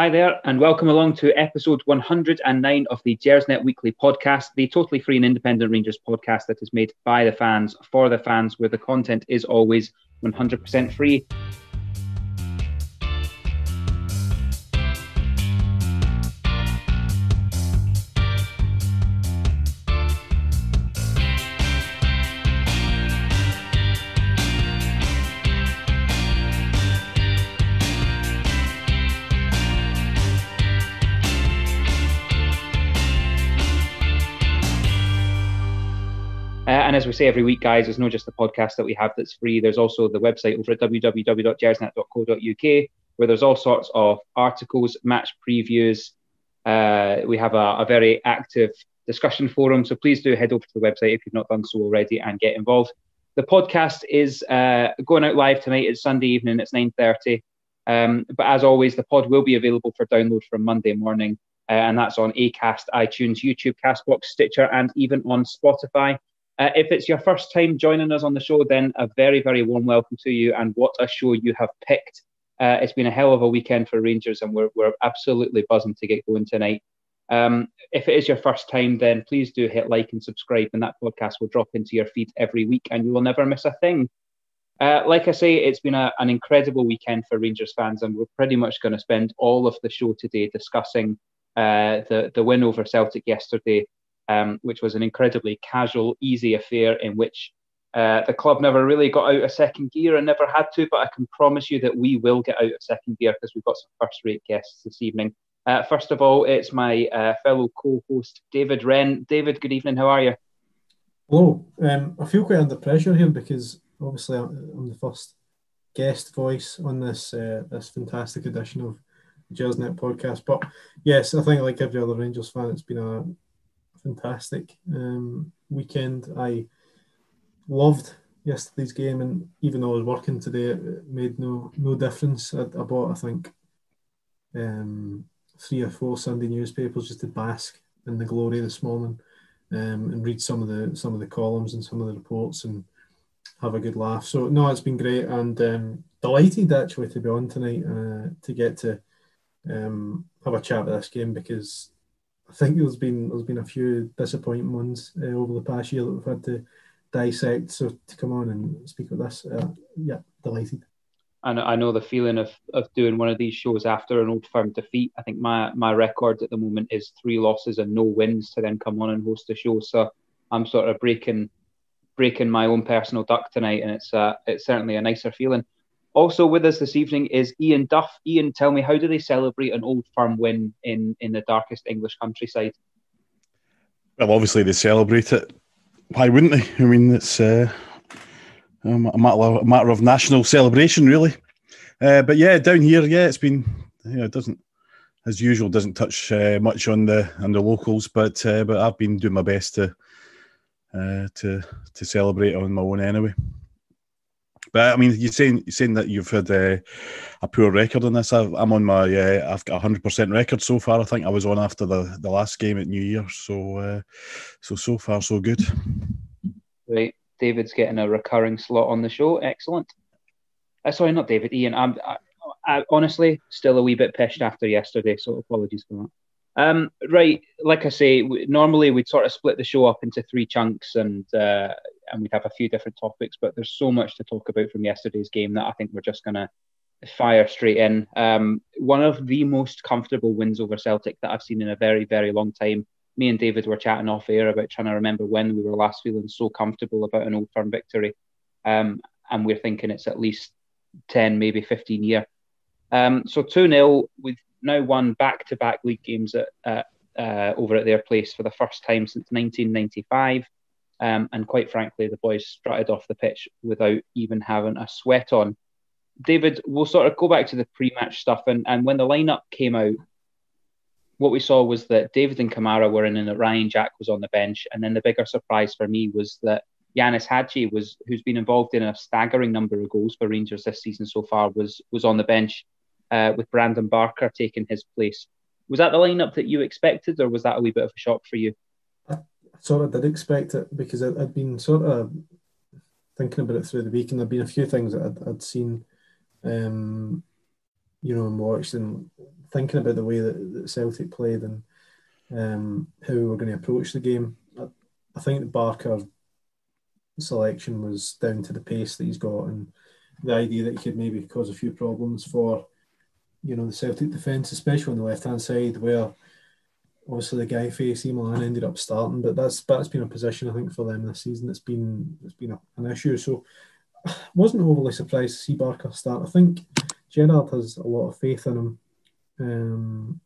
Hi there, and welcome along to episode 109 of the Gersnet Weekly podcast, the totally free and independent Rangers podcast that is made by the fans for the fans, where the content is always 100% free. As we say every week, guys, there's not just the podcast that we have that's free. There's also the website over at www.gersnet.co.uk where there's all sorts of articles, match previews. Uh, we have a, a, very active discussion forum, so please do head over to the website if you've not done so already and get involved. The podcast is uh, going out live tonight. It's Sunday evening. It's 9:30. Um, but as always, the pod will be available for download from Monday morning, uh, and that's on Acast, iTunes, YouTube, Castbox, Stitcher, and even on Spotify. Uh, if it's your first time joining us on the show, then a very, very warm welcome to you and what a show you have picked. Uh, it's been a hell of a weekend for Rangers and we're, we're absolutely buzzing to get going tonight. Um, if it is your first time, then please do hit like and subscribe, and that podcast will drop into your feed every week and you will never miss a thing. Uh, like I say, it's been a, an incredible weekend for Rangers fans, and we're pretty much going to spend all of the show today discussing uh, the, the win over Celtic yesterday, um, which was an incredibly casual, easy affair in which uh, the club never really got out of second gear and never had to. But I can promise you that we will get out of second gear because we've got some first-rate guests this evening. Uh, first of all, it's my uh, fellow co-host David Wren. David, good evening. How are you? Hello. Um, I feel quite under pressure here because obviously I'm the first guest voice on this uh, this fantastic edition of the Gersnet podcast. But yes, I think like every other Rangers fan, it's been a fantastic um, weekend. I loved yesterday's game, and even though I was working today, it made no no difference. I, I bought, I think, um, three or four Sunday newspapers just to bask in the glory this morning, um, and read some of the some of the columns and some of the reports and have a good laugh. So no, it's been great and um, delighted actually to be on tonight uh, to get to um, have a chat about this game because I think there's been there's been a few disappointing ones uh, over the past year that we've had to dissect. So to come on and speak with this, uh, yeah, delighted. And I know the feeling of, of doing one of these shows after an old firm defeat. I think my, my record at the moment is three losses and no wins to then come on and host a show. So I'm sort of breaking breaking my own personal duck tonight, and it's uh, it's certainly a nicer feeling. Also with us this evening is Ian Duff. Ian, tell me, how do they celebrate an old firm win in, in the darkest English countryside? Well, obviously they celebrate it. Why wouldn't they? I mean, it's uh, a, matter of, a matter of national celebration, really. Uh, but yeah, down here, yeah, it's been, you know, it doesn't, as usual, doesn't touch uh, much on the on the locals, but uh, but I've been doing my best to uh, to to celebrate on my own anyway. But I mean, you're saying you're saying that you've had uh, a poor record on this. i am on my uh, I've got a hundred percent record so far. I think I was on after the, the last game at New Year. So uh, so so far so good. Right, David's getting a recurring slot on the show. Excellent. Uh, sorry, not David. Ian. I'm I, I, honestly still a wee bit pissed after yesterday. So apologies for that. Um, right, like I say, we, normally we'd sort of split the show up into three chunks, and uh, and we'd have a few different topics. But there's so much to talk about from yesterday's game that I think we're just gonna fire straight in. Um, one of the most comfortable wins over Celtic that I've seen in a very, very long time. Me and David were chatting off air about trying to remember when we were last feeling so comfortable about an old firm victory, um, and we're thinking it's at least ten, maybe fifteen year. Um, so 2 0, we've now won back-to-back league games at uh, over at their place for the first time since 1995. Um, and quite frankly, the boys strutted off the pitch without even having a sweat on. David, we'll sort of go back to the pre-match stuff, and, and when the lineup came out, what we saw was that Davis and Kamara were in, and that Ryan Jack was on the bench, and then the bigger surprise for me was that Ianis Hagi was, who's been involved in a staggering number of goals for Rangers this season so far, was was on the bench uh, with Brandon Barker taking his place. Was that the lineup that you expected, or was that a wee bit of a shock for you? Sort of did expect it because I'd been sort of thinking about it through the week, and there'd been a few things that I'd, I'd seen um, you know, and watched and thinking about the way that, that Celtic played and um, how we were going to approach the game, I, I think the Barker selection was down to the pace that he's got and the idea that he could maybe cause a few problems for, you know, the Celtic defence, especially on the left hand side where obviously the guy face Milan ended up starting, but that's that's been a position I think for them this season. It's been it's been a, an issue. So wasn't overly surprised to see Barker start. I think Gerrard has a lot of faith in him. Um,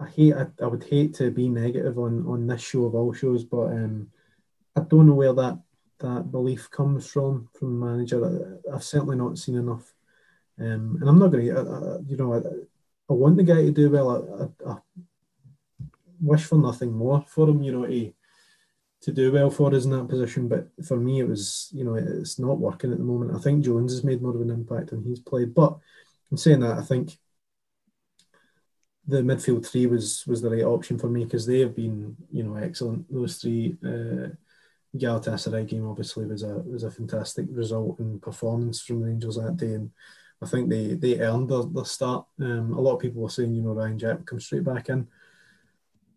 I hate. I, I, would hate to be negative on on this show of all shows, but um, I don't know where that that belief comes from from the manager. I, have certainly not seen enough, um, and I'm not going to. You know, I, I, want the guy to do well. I, I, wish for nothing more for him. You know, to to do well for us in that position. But for me, it was you know it's not working at the moment. I think Jones has made more of an impact than he's played. But in saying that, I think the midfield three was was the right option for me because they have been you know excellent. Those three. Uh, Galatasaray game obviously was a was a fantastic result and performance from the Angels that day, and I think they they earned their, their start. Um, a lot of people were saying you know Ryan Jack come straight back in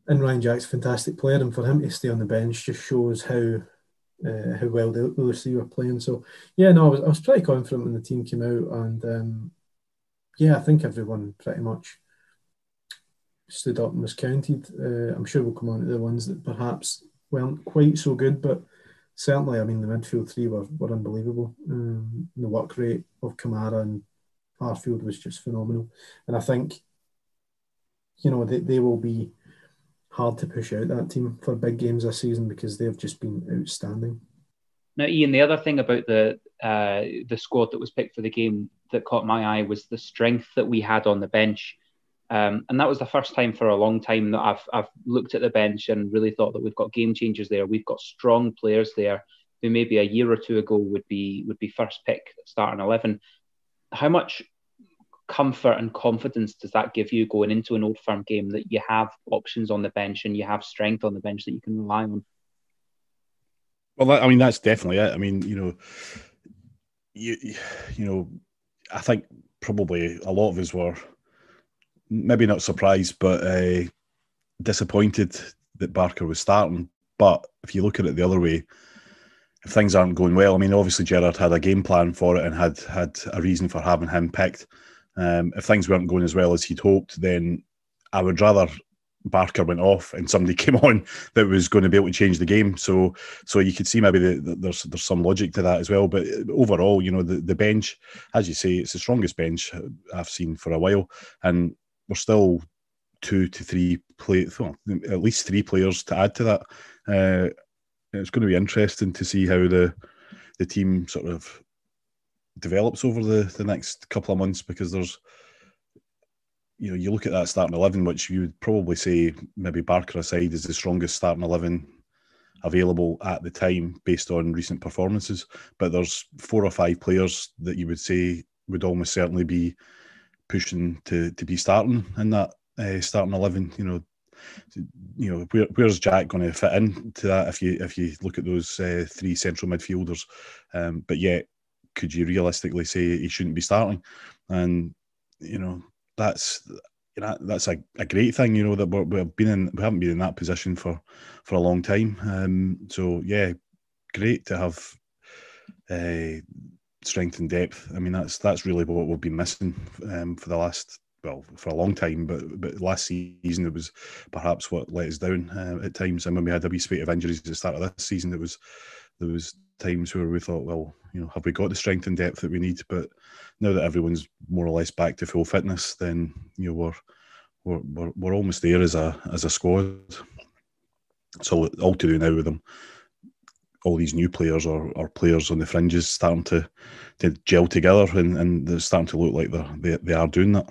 and Ryan Jack's a fantastic player, and for him to stay on the bench just shows how uh, how well the those were playing. So yeah, no, I was, I was pretty confident when the team came out, and um, yeah, I think everyone pretty much stood up and was counted. Uh, I'm sure we'll come on to the ones that perhaps weren't quite so good, but certainly, I mean, the midfield three were, were unbelievable. Um, the work rate of Kamara and Arfield was just phenomenal, and I think you know they, they will be hard to push out that team for big games this season because they've just been outstanding. Now, Ian, the other thing about the uh, the squad that was picked for the game that caught my eye was the strength that we had on the bench, um, and that was the first time for a long time that I've I've looked at the bench and really thought that we've got game changers there. We've got strong players there who maybe a year or two ago would be would be first pick starting eleven. How much comfort and confidence does that give you going into an old firm game that you have options on the bench and you have strength on the bench that you can rely on? Well, I mean, that's definitely it. I mean, you know, you, you know, I think probably a lot of us were maybe not surprised, but uh, disappointed that Barker was starting. But if you look at it the other way, if things aren't going well, I mean, obviously Gerrard had a game plan for it and had had a reason for having him picked. Um, if things weren't going as well as he'd hoped, then I would rather Barker went off and somebody came on that was going to be able to change the game. So, so you could see maybe the, the, there's there's some logic to that as well. But overall, you know, the, the bench, as you say, it's the strongest bench I've seen for a while, and we're still two to three play, well, at least three players to add to that. Uh, it's going to be interesting to see how the the team sort of develops over the, the next couple of months because there's you know you look at that starting 11 which you would probably say maybe barker aside is the strongest starting 11 available at the time based on recent performances. But there's four or five players that you would say would almost certainly be pushing to to be starting in that uh, starting 11 you know. You know where, where's Jack going to fit in to that if you if you look at those uh, three central midfielders? Um, but yet could you realistically say he shouldn't be starting? And you know that's you know that's a, a great thing. You know that we have been in we haven't been in that position for for a long time. Um, so yeah, great to have uh, strength and depth. I mean that's that's really what we've been missing um, for the last well for a long time, but but last season it was perhaps what let us down uh, at times. And when we had a wee spate of injuries at the start of this season, it was there was times where we thought, well, you know, have we got the strength and depth that we need? But now that everyone's more or less back to full fitness, then you know we're we're we're, almost there as a as a squad. So all to do now with them, all these new players or, or players on the fringes starting to to gel together, and, and they're starting to look like they they are doing that.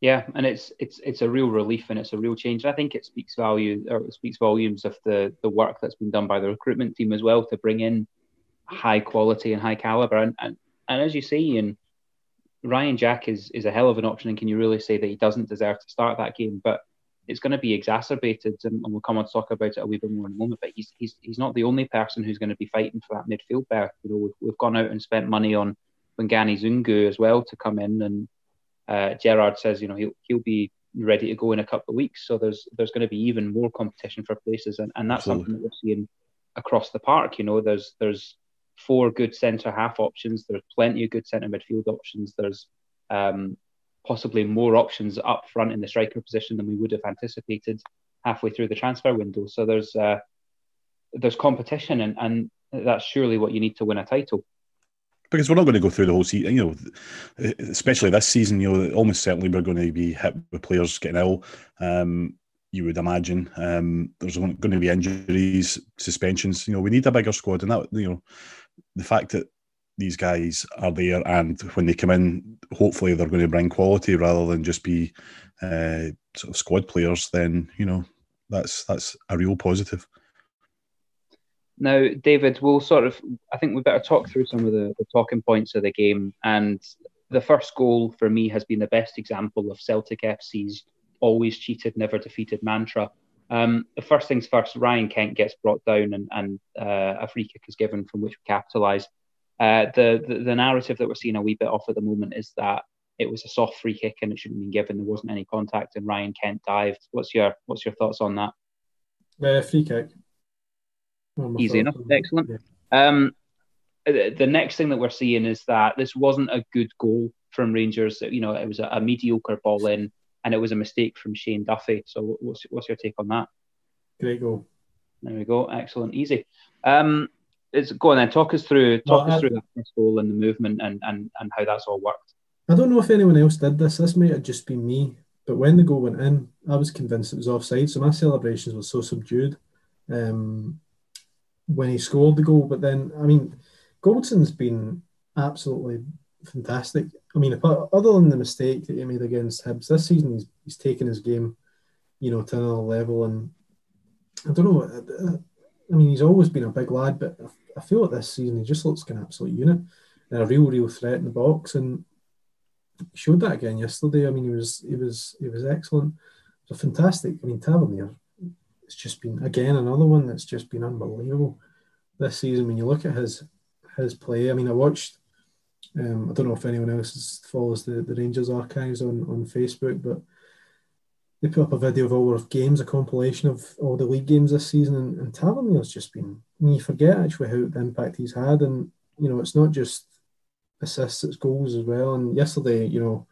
Yeah, and it's it's it's a real relief and it's a real change. I think it speaks value or it speaks volumes of the the work that's been done by the recruitment team as well to bring in high quality and high caliber. And and, and as you see, and Ryan Jack is is a hell of an option. And can you really say that he doesn't deserve to start that game? But it's going to be exacerbated, and, and we'll come on to talk about it a wee bit more in a moment. But he's he's he's not the only person who's going to be fighting for that midfield berth. You know, we've, we've gone out and spent money on Bongani Zungu as well to come in, and uh, Gerrard says you know he'll he'll be ready to go in a couple of weeks. So there's there's going to be even more competition for places, and, and that's Absolutely. something that we're seeing across the park. You know, there's there's four good centre half options. There's plenty of good centre midfield options. There's um, possibly more options up front in the striker position than we would have anticipated halfway through the transfer window. So there's uh, there's competition, and, and that's surely what you need to win a title. Because we're not going to go through the whole season, you know, especially this season. You know, almost certainly we're going to be hit with players getting ill. Um, you would imagine um, there's going to be injuries, suspensions. You know, we need a bigger squad, and that you know, the fact that these guys are there, and when they come in, hopefully they're going to bring quality rather than just be uh, sort of squad players. Then you know, that's that's a real positive. Now, David, we'll sort of, I think we better talk through some of the, the talking points of the game. And the first goal for me has been the best example of Celtic FC's always cheated, never defeated mantra. Um, the first things first, Ryan Kent gets brought down and, and uh, a free kick is given from which we capitalise. Uh, the, the, the narrative that we're seeing a wee bit off at the moment is that it was a soft free kick and it shouldn't have been given. There wasn't any contact and Ryan Kent dived. What's your what's your thoughts on that? Uh, free kick. Easy enough. Excellent. Yeah. Um, the next thing that we're seeing is that this wasn't a good goal from Rangers. You know, it was a, a mediocre ball in, and it was a mistake from Shane Duffy. So, what's what's your take on that? Great goal. There we go. Excellent. Easy. Um, it's go on then. Talk us through talk well, us I, through that first goal and the movement and, and and how that's all worked. I don't know if anyone else did this. This might have just been me. But when the goal went in, I was convinced it was offside. So my celebrations were so subdued. Um, when he scored the goal. But then, I mean, Goldson's been absolutely fantastic. I mean, apart, other than the mistake that he made against Hibs this season, he's, he's taken his game, you know, to another level. And I don't know. Uh, uh, I mean, he's always been a big lad, but I feel like this season he just looks like an absolute unit and a real, real threat in the box. And showed that again yesterday. I mean, he was, he was, he was excellent. It was a fantastic. I mean, Tavernier it's just been again another one that's just been unbelievable this season. When you look at his his play, I mean, I watched. Um, I don't know if anyone else follows the, the Rangers archives on, on Facebook, but they put up a video of all of games, a compilation of all the league games this season, and, and Tavernier's just been. I mean, you forget actually how the impact he's had, and you know, it's not just assists, it's goals as well. And yesterday, you know,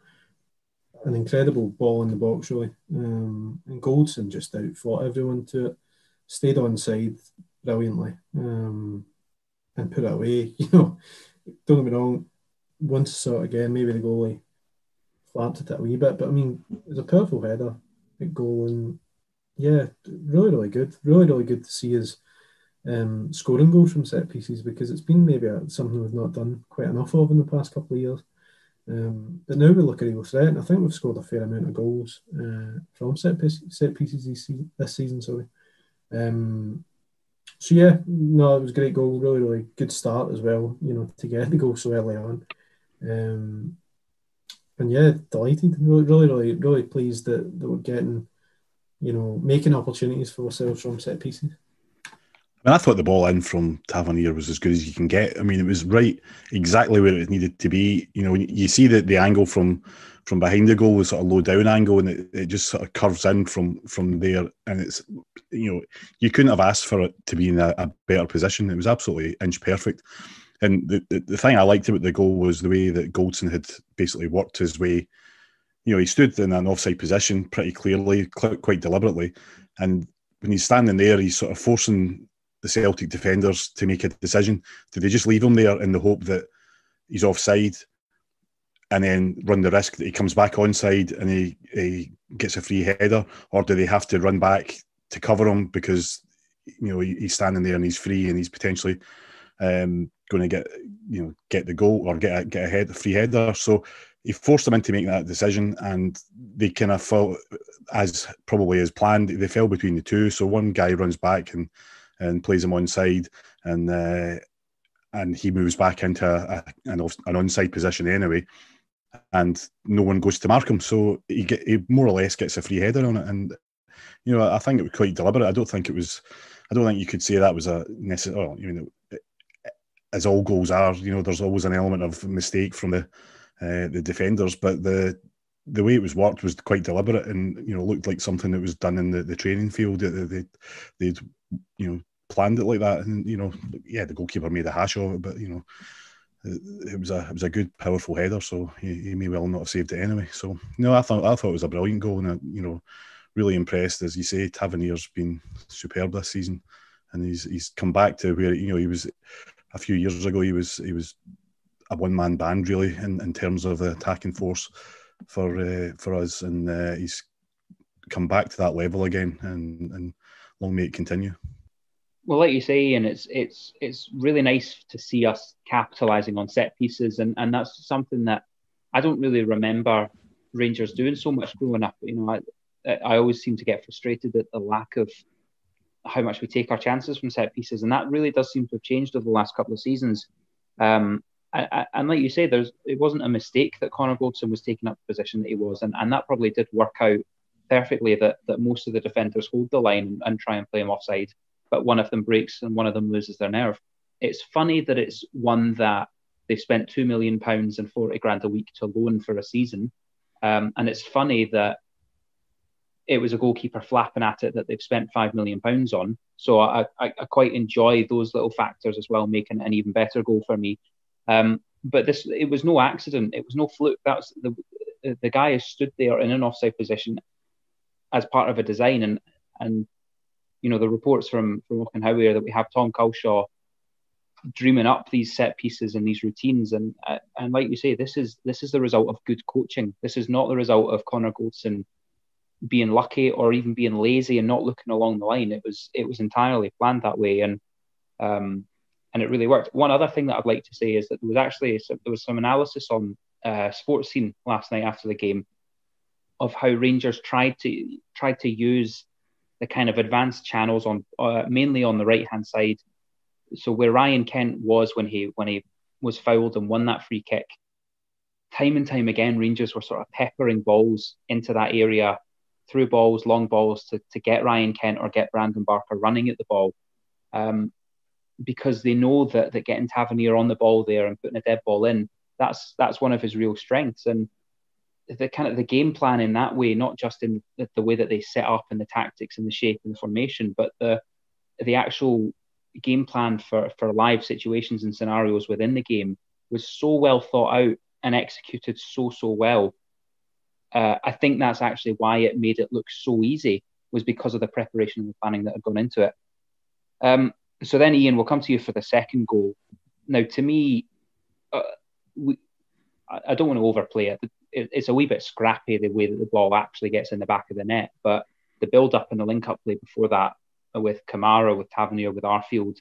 an incredible ball in the box, really. Um, and Goldson just out fought everyone to it, stayed on side brilliantly, um, and put it away. You know, don't get me wrong, once I saw it again, maybe the goalie flapped it a wee bit, but I mean, it was a powerful header at goal, and yeah, really, really good. Really, really good to see us um, scoring goals from set pieces because it's been maybe something we've not done quite enough of in the past couple of years. Um, but now we look at real threat, and I think we've scored a fair amount of goals uh, from set, piece, set pieces this, this season. Sorry. Um, so yeah, no, it was a great goal. Really, really good start as well. You know, to get the goal so early on. Um, and yeah, delighted. Really, really, really, really pleased that, that we're getting, you know, making opportunities for ourselves from set pieces. I, mean, I thought the ball in from Tavernier was as good as you can get. I mean, it was right exactly where it needed to be. You know, you see that the angle from from behind the goal was sort of low down angle, and it, it just sort of curves in from from there. And it's you know you couldn't have asked for it to be in a, a better position. It was absolutely inch perfect. And the, the, the thing I liked about the goal was the way that Goldson had basically worked his way. You know, he stood in an offside position pretty clearly, quite deliberately, and when he's standing there, he's sort of forcing the Celtic defenders to make a decision. Do they just leave him there in the hope that he's offside and then run the risk that he comes back onside and he, he gets a free header? Or do they have to run back to cover him because you know he's standing there and he's free and he's potentially um, going to get you know get the goal or get a, get a head a free header? So he forced them into making that decision, and they kind of felt as probably as planned. They fell between the two. So one guy runs back and and plays him onside, and uh, and he moves back into a, an, an onside position anyway, and no one goes to mark him, so he get he more or less gets a free header on it, and you know I think it was quite deliberate. I don't think it was. I don't think you could say that was a necessary. Oh, you know, as all goals are, you know, there's always an element of mistake from the uh, the defenders, but the the way it was worked was quite deliberate and you know looked like something that was done in the, the training field. They, they they'd you know planned it like that, and you know yeah the goalkeeper made a hash of it, but you know it was a it was a good powerful header, so he, he may well not have saved it anyway. So no, I thought I thought it was a brilliant goal, and you know really impressed as you say. Tavernier's been superb this season, and he's he's come back to where you know he was a few years ago. He was he was a one man band really in, in terms of the attacking force for uh, for us, and uh, he's come back to that level again, and and long may it continue. Well, like you say, and it's it's it's really nice to see us capitalising on set pieces, and and that's something that I don't really remember Rangers doing so much growing up. You know, I I always seem to get frustrated at the lack of how much we take our chances from set pieces, and that really does seem to have changed over the last couple of seasons. Um, and like you say, there's it wasn't a mistake that Connor Goldson was taking up the position that he was, and, and that probably did work out perfectly. That that most of the defenders hold the line and try and play him offside, but one of them breaks and one of them loses their nerve. It's funny that it's one that they spent two million pounds and forty grand a week to loan for a season, um, and it's funny that it was a goalkeeper flapping at it that they've spent five million pounds on. So I, I, I, quite enjoy those little factors as well, making an even better goal for me. Um, but this it was no accident. It was no fluke. That's the the guy has stood there in an offside position as part of a design, and and you know the reports from from Auchenhowie that we have Tom Culshaw dreaming up these set pieces and these routines, and uh, and like you say, this is this is the result of good coaching. This is not the result of Connor Goldson being lucky or even being lazy and not looking along the line. It was it was entirely planned that way, and um, and it really worked. One other thing that I'd like to say is that there was actually some, there was some analysis on uh, Sportscene last night after the game of how Rangers tried to tried to use the kind of advanced channels on uh, mainly on the right hand side. So where Ryan Kent was when he when he was fouled and won that free kick, time and time again Rangers were sort of peppering balls into that area through balls, long balls to, to get Ryan Kent or get Brandon Barker running at the ball. Um, because they know that, that getting Tavernier on the ball there and putting a dead ball in, that's that's one of his real strengths. And the kind of the game plan in that way, not just in the, the way that they set up and the tactics and the shape and the formation, but the the actual game plan for, for live situations and scenarios within the game was so well thought out and executed so so well uh, I think that's actually why it made it look so easy was because of the preparation and the planning that had gone into it. Um, so then, Ian, we'll come to you for the second goal. Now, to me, uh, we, I don't want to overplay it. It's a wee bit scrappy the way that the ball actually gets in the back of the net, but the build up and the link up play before that with Kamara, with Tavernier, with Arfield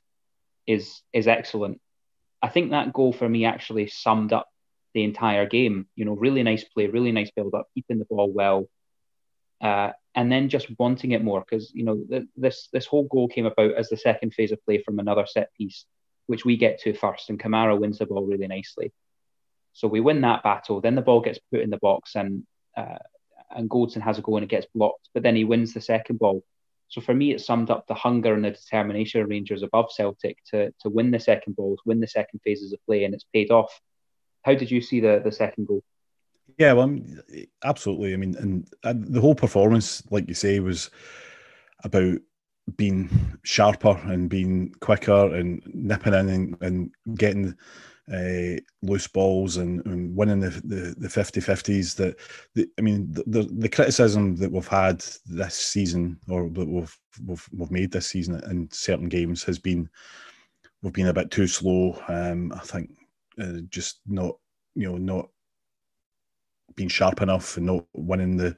is is excellent. I think that goal for me actually summed up the entire game. You know, really nice play, really nice build up, keeping the ball well, uh, and then just wanting it more because you know th- this this whole goal came about as the second phase of play from another set piece, which we get to first, and Kamara wins the ball really nicely. So we win that battle. Then the ball gets put in the box, and uh, and Goldson has a goal and it gets blocked. But then he wins the second ball. So for me, it summed up the hunger and the determination of Rangers above Celtic to to win the second balls, win the second phases of play, and it's paid off. How did you see the the second goal? Yeah, well, absolutely. I mean, and, and the whole performance, like you say, was about being sharper and being quicker and nipping in and, and getting uh, loose balls and, and winning the, the, the 50-50s that the, I mean the, the, criticism that we've had this season or that we've, we've we've made this season in certain games has been we've been a bit too slow um, I think uh, just not you know not being sharp enough and not winning the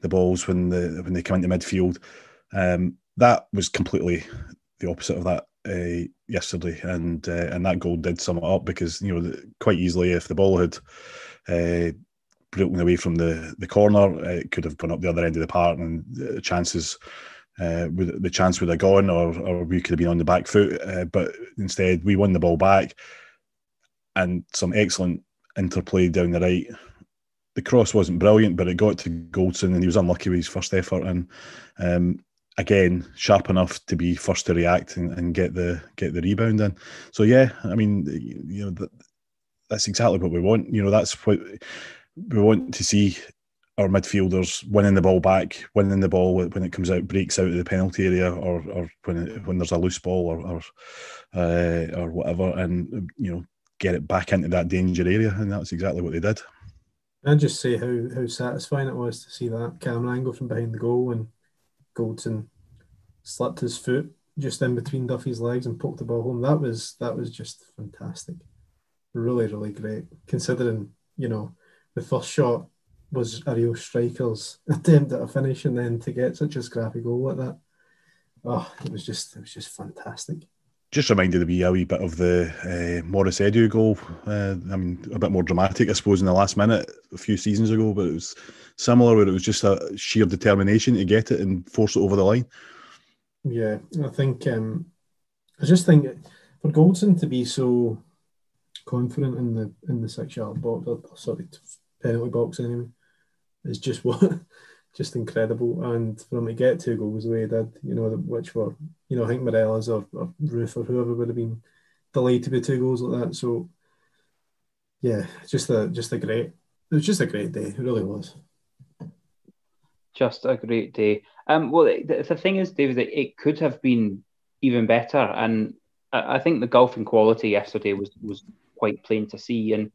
the balls when the when they come into midfield. Um, that was completely the opposite of that uh, yesterday, and uh, and that goal did sum it up because you know quite easily if the ball had uh, broken away from the the corner, it could have gone up the other end of the park, and the chances. Uh, would, the chance would have gone, or, or we could have been on the back foot. Uh, but instead, we won the ball back and some excellent interplay down the right. The cross wasn't brilliant, but it got to Goldson, and he was unlucky with his first effort. And um, again sharp enough to be first to react and, and get the get the rebound in. So yeah, I mean, you know, that, that's exactly what we want. You know, that's what we want to see our midfielders winning the ball back, winning the ball when it comes out, breaks out of the penalty area, or, or when it, when there's a loose ball or or, uh, or whatever, and you know get it back into that danger area, and that's exactly what they did. I'd just say how how satisfying it was to see that camera angle from behind the goal and Goldson slipped his foot just in between Duffy's legs and poked the ball home. That was that was just fantastic, really really great. Considering you know the first shot was a real striker's attempt at a finish, and then to get such a scrappy goal like that, oh, it was just it was just fantastic. Just reminded me a wee bit of the uh, Maurice Edu goal. Uh, I mean, a bit more dramatic, I suppose, in the last minute a few seasons ago, but it was similar where it was just a sheer determination to get it and force it over the line. Yeah, I think um, I just think for Goldson to be so confident in the in the six yard box, or sorry, penalty box anyway, is just what just incredible. And for him to get two goals the way he did, you know, which were, you know, I think Morelos or, or Roofe or whoever would have been delayed to be two goals like that. So, yeah, just a just a great. It was just a great day. It really was. Just a great day. Um, well, the, the thing is, David, it, it could have been even better, and I, I think the golfing quality yesterday was was quite plain to see. And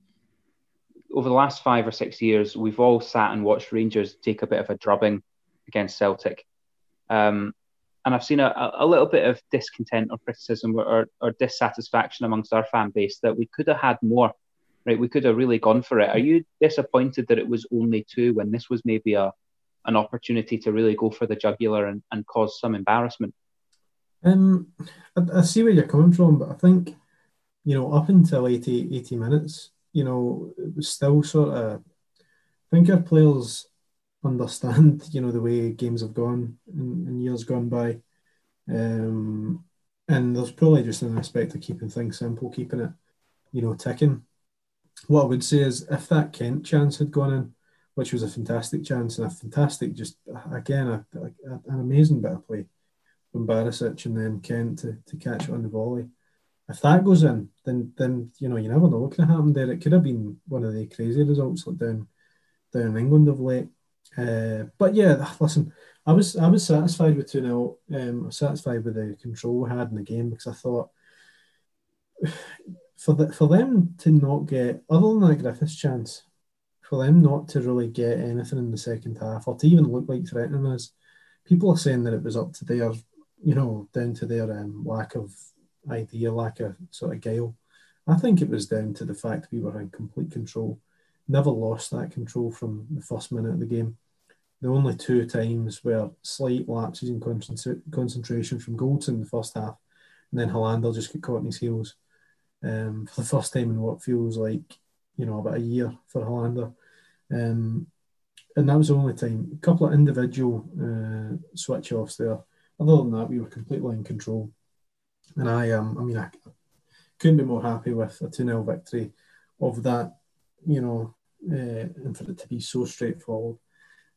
over the last five or six years, we've all sat and watched Rangers take a bit of a drubbing against Celtic. Um, and I've seen a, a, little bit of discontent or criticism or, or, dissatisfaction amongst our fan base that we could have had more. Right, we could have really gone for it. Are you disappointed that it was only two when this was maybe a an opportunity to really go for the jugular and, and cause some embarrassment? Um, I, I see where you're coming from, but I think you know up until 80, 80 minutes, you know, it was still sort of. I think our players understand, you know, the way games have gone in, in years gone by, um, and there's probably just an aspect of keeping things simple, keeping it, you know, ticking. What I would say is, if that Kent chance had gone in, which was a fantastic chance and a fantastic, just again, a, a, an amazing bit of play from Barisic and then Kent to, to catch it on the volley if that goes in, then then you know you never know what could have happened there. It could have been one of the crazy results like down down in England of late. Uh, but yeah, listen, I was I was satisfied with two 0 um, I was satisfied with the control we had in the game because I thought for the, for them to not get other than that Griffiths chance, for them not to really get anything in the second half or to even look like threatening us, people are saying that it was up to their you know down to their um, lack of idea, lack of sort of guile. I think it was down to the fact we were in complete control. Never lost that control from the first minute of the game. The only two times were slight lapses in concentration from Goldson in the first half, and then Helander just got caught in his heels um, for the first time in what feels like you know about a year for Helander. Um, and that was the only time. A couple of individual uh, switch offs there. Other than that, we were completely in control. And I am, um, I mean, I couldn't be more happy with a 2 0 victory of that, you know, uh, and for it to be so straightforward.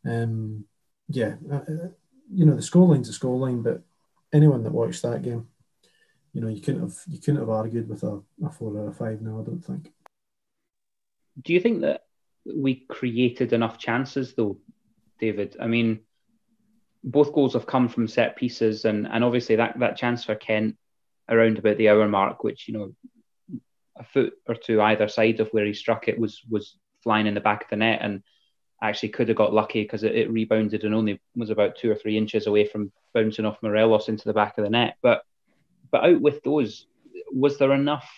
Um, yeah, uh, uh you know, the scoreline's a scoreline, but anyone that watched that game, you know, you couldn't have you couldn't have argued with a, a four or a five now, I don't think. Do you think that we created enough chances though, David? I mean, both goals have come from set pieces and, and obviously that, that chance for Kent around about the hour mark, which you know a foot or two either side of where he struck it was was flying in the back of the net and actually could have got lucky because it, it, rebounded and only was about two or three inches away from bouncing off Morelos into the back of the net. But but out with those, was there enough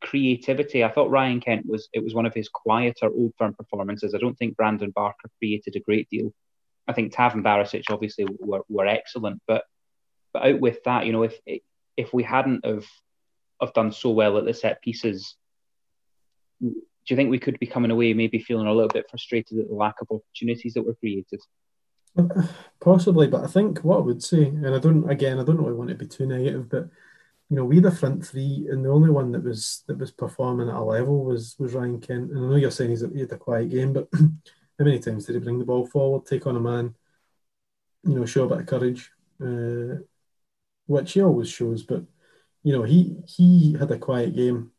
creativity? I thought Ryan Kent was it was one of his quieter old firm performances. I don't think Brandon Barker created a great deal. I think Tav and Barisic obviously were, were excellent, but but out with that, you know, if if we hadn't have have done so well at the set pieces, do you think we could be coming away maybe feeling a little bit frustrated at the lack of opportunities that were created? Possibly, but I think what I would say, and I don't again, I don't really want to be too negative, but you know, we the front three, and the only one that was that was performing at a level was was Ryan Kent. And I know you're saying he's he had a quiet game, but how many times did he bring the ball forward, take on a man, you know, show a bit of courage? uh, which he always shows. But you know, he he had a quiet game,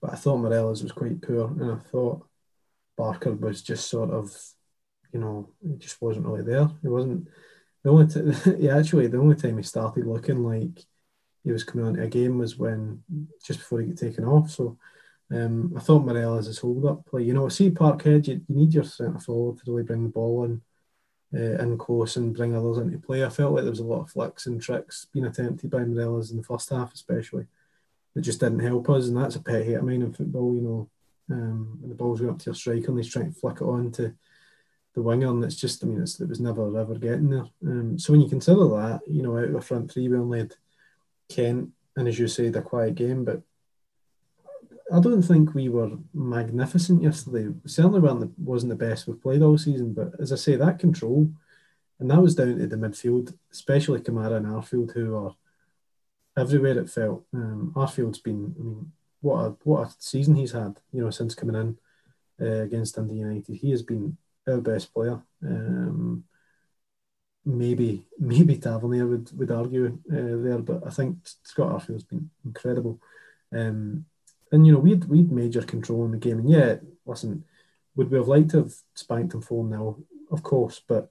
but I thought Morelos was quite poor, and I thought Barker was just sort of, you know, he just wasn't really there. He wasn't the only t- yeah, actually the only time he started looking like he was coming onto a game was when just before he got taken off. So um, I thought Morelos is hold up play. You know, see Parkhead, you, you need your centre forward to really bring the ball in uh, in close and bring others into play. I felt like there was a lot of flicks and tricks being attempted by Morelos in the first half, especially. That just didn't help us, and that's a pet hate of mine in football. You know, um, when the ball's going up to your striker and he's trying to flick it on to the winger, and it's just, I mean, it's, it was never ever getting there. Um, so when you consider that, you know, out of the front three, we only had Kent, and as you said, a quiet game, but I don't think we were magnificent yesterday. Certainly weren't the, wasn't the best we've played all season. But as I say, that control, and that was down to the midfield, especially Kamara and Arfield, who are everywhere. It felt um, Arfield's been. I mean, what a what a season he's had. You know, since coming in uh, against Dundee United, he has been our best player. Um, maybe maybe Tavernier would would argue uh, there, but I think Scott Arfield's been incredible. Um, and you know we'd we'd major control in the game, and yeah, listen, would we have liked to have spanked them four now? Of course, but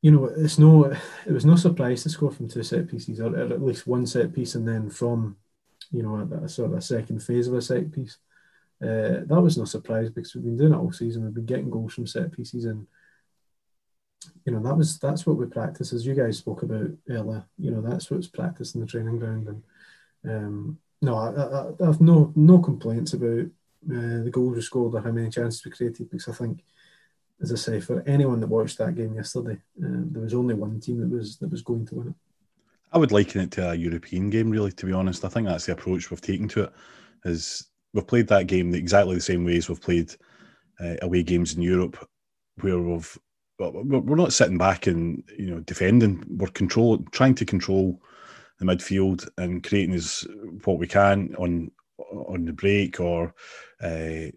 you know it's no, it was no surprise to score from two set pieces, or at least one set piece, and then from you know a, a sort of a second phase of a set piece. Uh, that was no surprise because we've been doing it all season. We've been getting goals from set pieces, and you know that was that's what we practice, as you guys spoke about earlier. You know that's what's practiced in the training ground, and um, no, I, I, have no no complaints about uh, the goals we scored or how many chances we created because I think, as I say, for anyone that watched that game yesterday, um, there was only one team that was that was going to win it. I would liken it to a European game, really. To be honest, I think that's the approach we've taken to it. Is we've played that game exactly the same way as we've played uh, away games in Europe, where we've we're not sitting back and you know defending. We're control trying to control the midfield and creating as what we can on on the break or uh,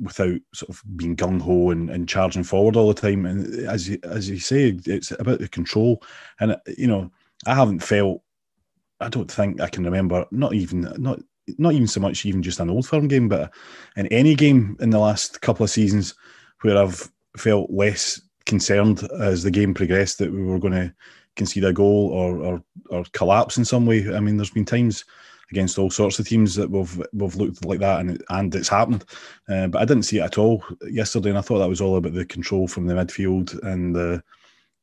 without sort of being gung ho and, and charging forward all the time. And as you, as you say, it's about the control. And you know, I haven't felt. I don't think I can remember. Not even not not even so much even just an old firm game, but in any game in the last couple of seasons where I've felt less concerned as the game progressed that we were going to concede a goal or, or or collapse in some way. I mean, there's been times against all sorts of teams that we've we've looked like that and and it's happened, uh, but I didn't see it at all yesterday, and I thought that was all about the control from the midfield and the.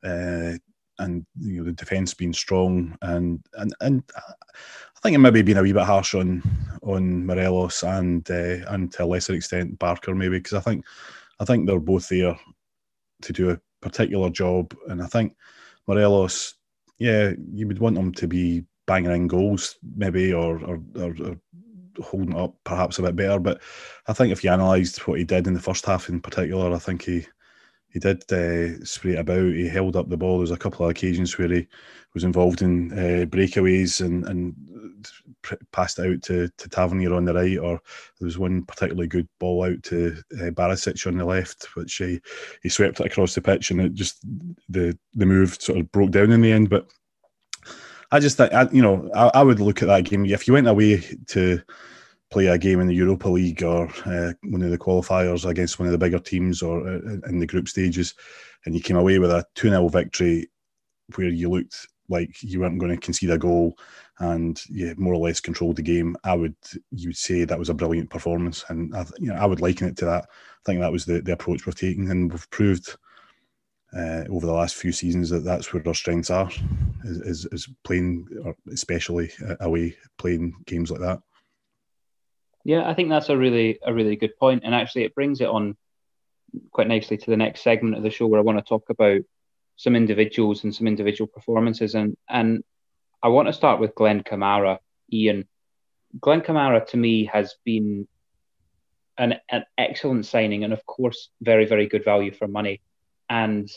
Uh, and you know the defence being strong and and and I think it maybe been a wee bit harsh on on Morelos and uh, and to a lesser extent Barker maybe because I think I think they're both there to do a particular job and I think Morelos, yeah, you would want him to be banging in goals, maybe, or, or, or, or holding up perhaps a bit better. But I think if you analysed what he did in the first half in particular, I think he he did uh, spray it about. He held up the ball. There's a couple of occasions where he was involved in uh, breakaways and and passed out to, to Tavernier on the right, or there was one particularly good ball out to uh, Barisic on the left, which he, he swept it across the pitch, and it just the the move sort of broke down in the end. But I just think, you know, I, I would look at that game if you went away to play a game in the Europa League or uh, one of the qualifiers against one of the bigger teams or uh, in the group stages, and you came away with a 2 0 victory where you looked like you weren't going to concede a goal and you more or less controlled the game, I would you would say that was a brilliant performance, and I, you know I would liken it to that. I think that was the, the approach we've taken, and we've proved uh, over the last few seasons that that's where our strengths are, is, is, is playing, especially away playing games like that. Yeah, I think that's a really a really good point, and actually it brings it on quite nicely to the next segment of the show where I want to talk about some individuals and some individual performances. And and I want to start with Glenn Kamara, Ian. Glenn Kamara to me has been an, an excellent signing and of course very, very good value for money. And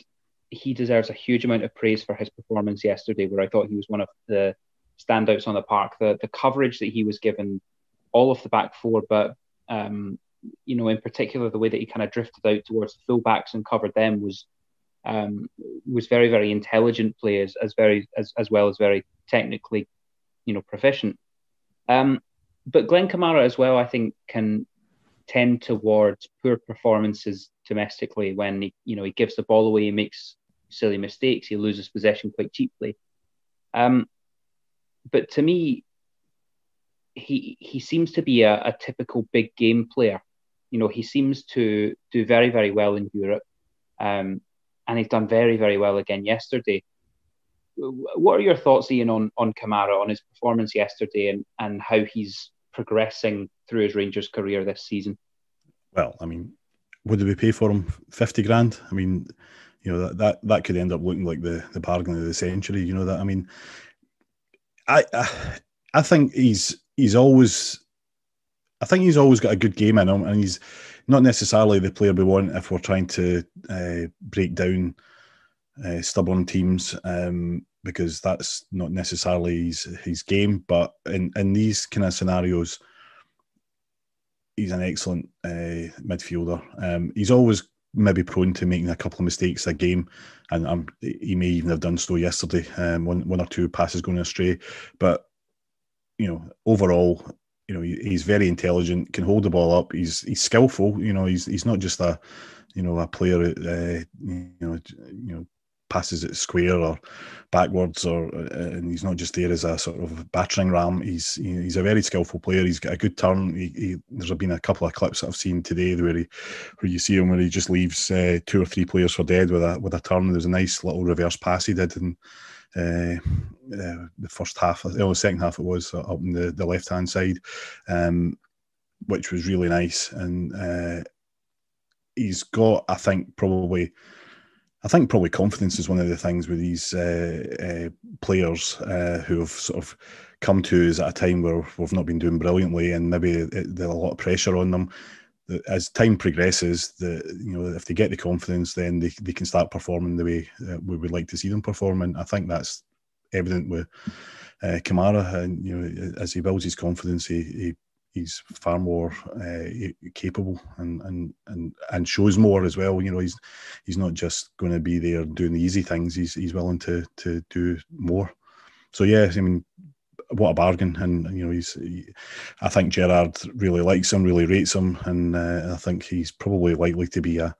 he deserves a huge amount of praise for his performance yesterday, where I thought he was one of the standouts on the park. The the coverage that he was given, all of the back four, but um, you know, in particular the way that he kind of drifted out towards the fullbacks and covered them was um, was very very intelligent players as very as, as well as very technically, you know, proficient. Um, but Glenn Kamara as well, I think, can tend towards poor performances domestically when he, you know, he gives the ball away, he makes silly mistakes, he loses possession quite cheaply. Um, but to me, he he seems to be a, a typical big game player. You know, he seems to do very very well in Europe, um, and he's done very very well again yesterday. What are your thoughts, Ian, on on Kamara on his performance yesterday and and how he's progressing through his Rangers career this season? Well, I mean, what did we pay for him? Fifty grand. I mean, you know that that, that could end up looking like the the bargain of the century. You know that. I mean, I I, I think he's he's always. I think he's always got a good game in him, and he's not necessarily the player we want if we're trying to uh, break down uh, stubborn teams. Um, because that's not necessarily his, his game. But in, in these kind of scenarios, he's an excellent uh, midfielder. Um, he's always maybe prone to making a couple of mistakes a game, and um, he may even have done so yesterday. Um, one one or two passes going astray, but you know overall. You know he's very intelligent, can hold the ball up. He's he's skillful. You know he's he's not just a, you know, a player. Uh, you know, you know, passes it square or backwards, or uh, and he's not just there as a sort of battering ram. He's he's a very skillful player. He's got a good turn. He, he, there's been a couple of clips that I've seen today where he where you see him where he just leaves uh, two or three players for dead with a with a turn. There's a nice little reverse pass he did in uh, uh, the first half, or the second half it was up in the, the left hand side, um, which was really nice. And uh, he's got, I think, probably I think probably confidence is one of the things with these players who have sort of come to us at a time where we've not been doing brilliantly, and maybe there's a lot of pressure on them. As time progresses, the you know if they get the confidence, then they, they can start performing the way we would like to see them perform, and I think that's evident with uh, Kamara. And you know, as he builds his confidence, he, he he's far more uh, capable and, and and and shows more as well. You know, he's he's not just going to be there doing the easy things. He's he's willing to to do more. So yeah, I mean, what a bargain! And you know, he's he, I think Gerrard really likes him, really rates him, and uh, I think he's probably likely to be a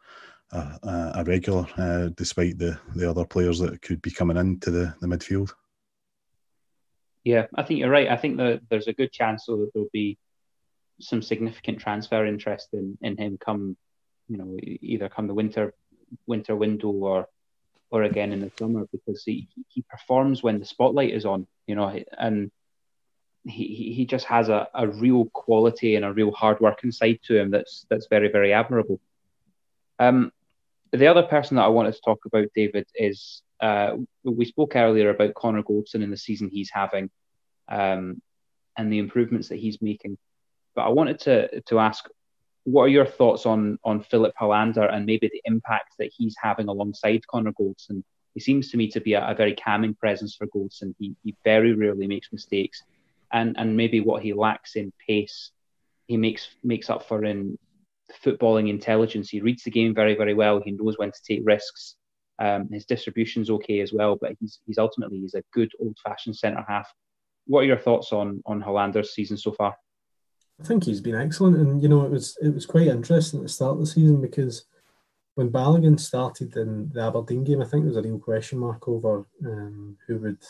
a, a regular, uh, despite the the other players that could be coming into the the midfield. Yeah, I think you're right. I think that there's a good chance so that there'll be some significant transfer interest in, in him come, you know, either come the winter winter window or or again in the summer because he, he performs when the spotlight is on, you know, and he, he just has a, a real quality and a real hard working side to him that's that's very, very admirable. Um, the other person that I wanted to talk about, David, is uh, we spoke earlier about Connor Goldson and the season he's having um, and the improvements that he's making. But I wanted to to ask, what are your thoughts on on Filip Helander and maybe the impact that he's having alongside Connor Goldson? He seems to me to be a, a very calming presence for Goldson. He he very rarely makes mistakes, and and maybe what he lacks in pace, he makes makes up for in footballing intelligence. He reads the game very very well. He knows when to take risks. Um, his distribution's okay as well, but he's he's ultimately he's a good old fashioned centre half. What are your thoughts on on Helander's season so far? I think he's been excellent, and you know it was it was quite interesting at the start of the season because when Balogun started in the Aberdeen game, I think there was a real question mark over um, who would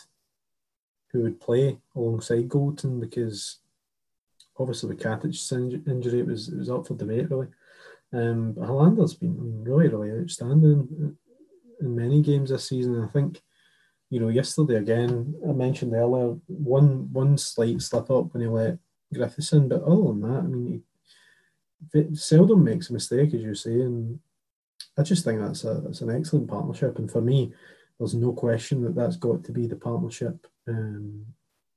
who would play alongside Goldson because obviously with Katic's injury, it was it was up for debate really. Um, but Helander's been really really outstanding in many games this season. I think you know yesterday again I mentioned earlier one one slight slip up when he let Griffiths in. But other than that, I mean, he seldom makes a mistake, as you say, and I just think that's a that's an excellent partnership. And for me, there's no question that that's got to be the partnership um,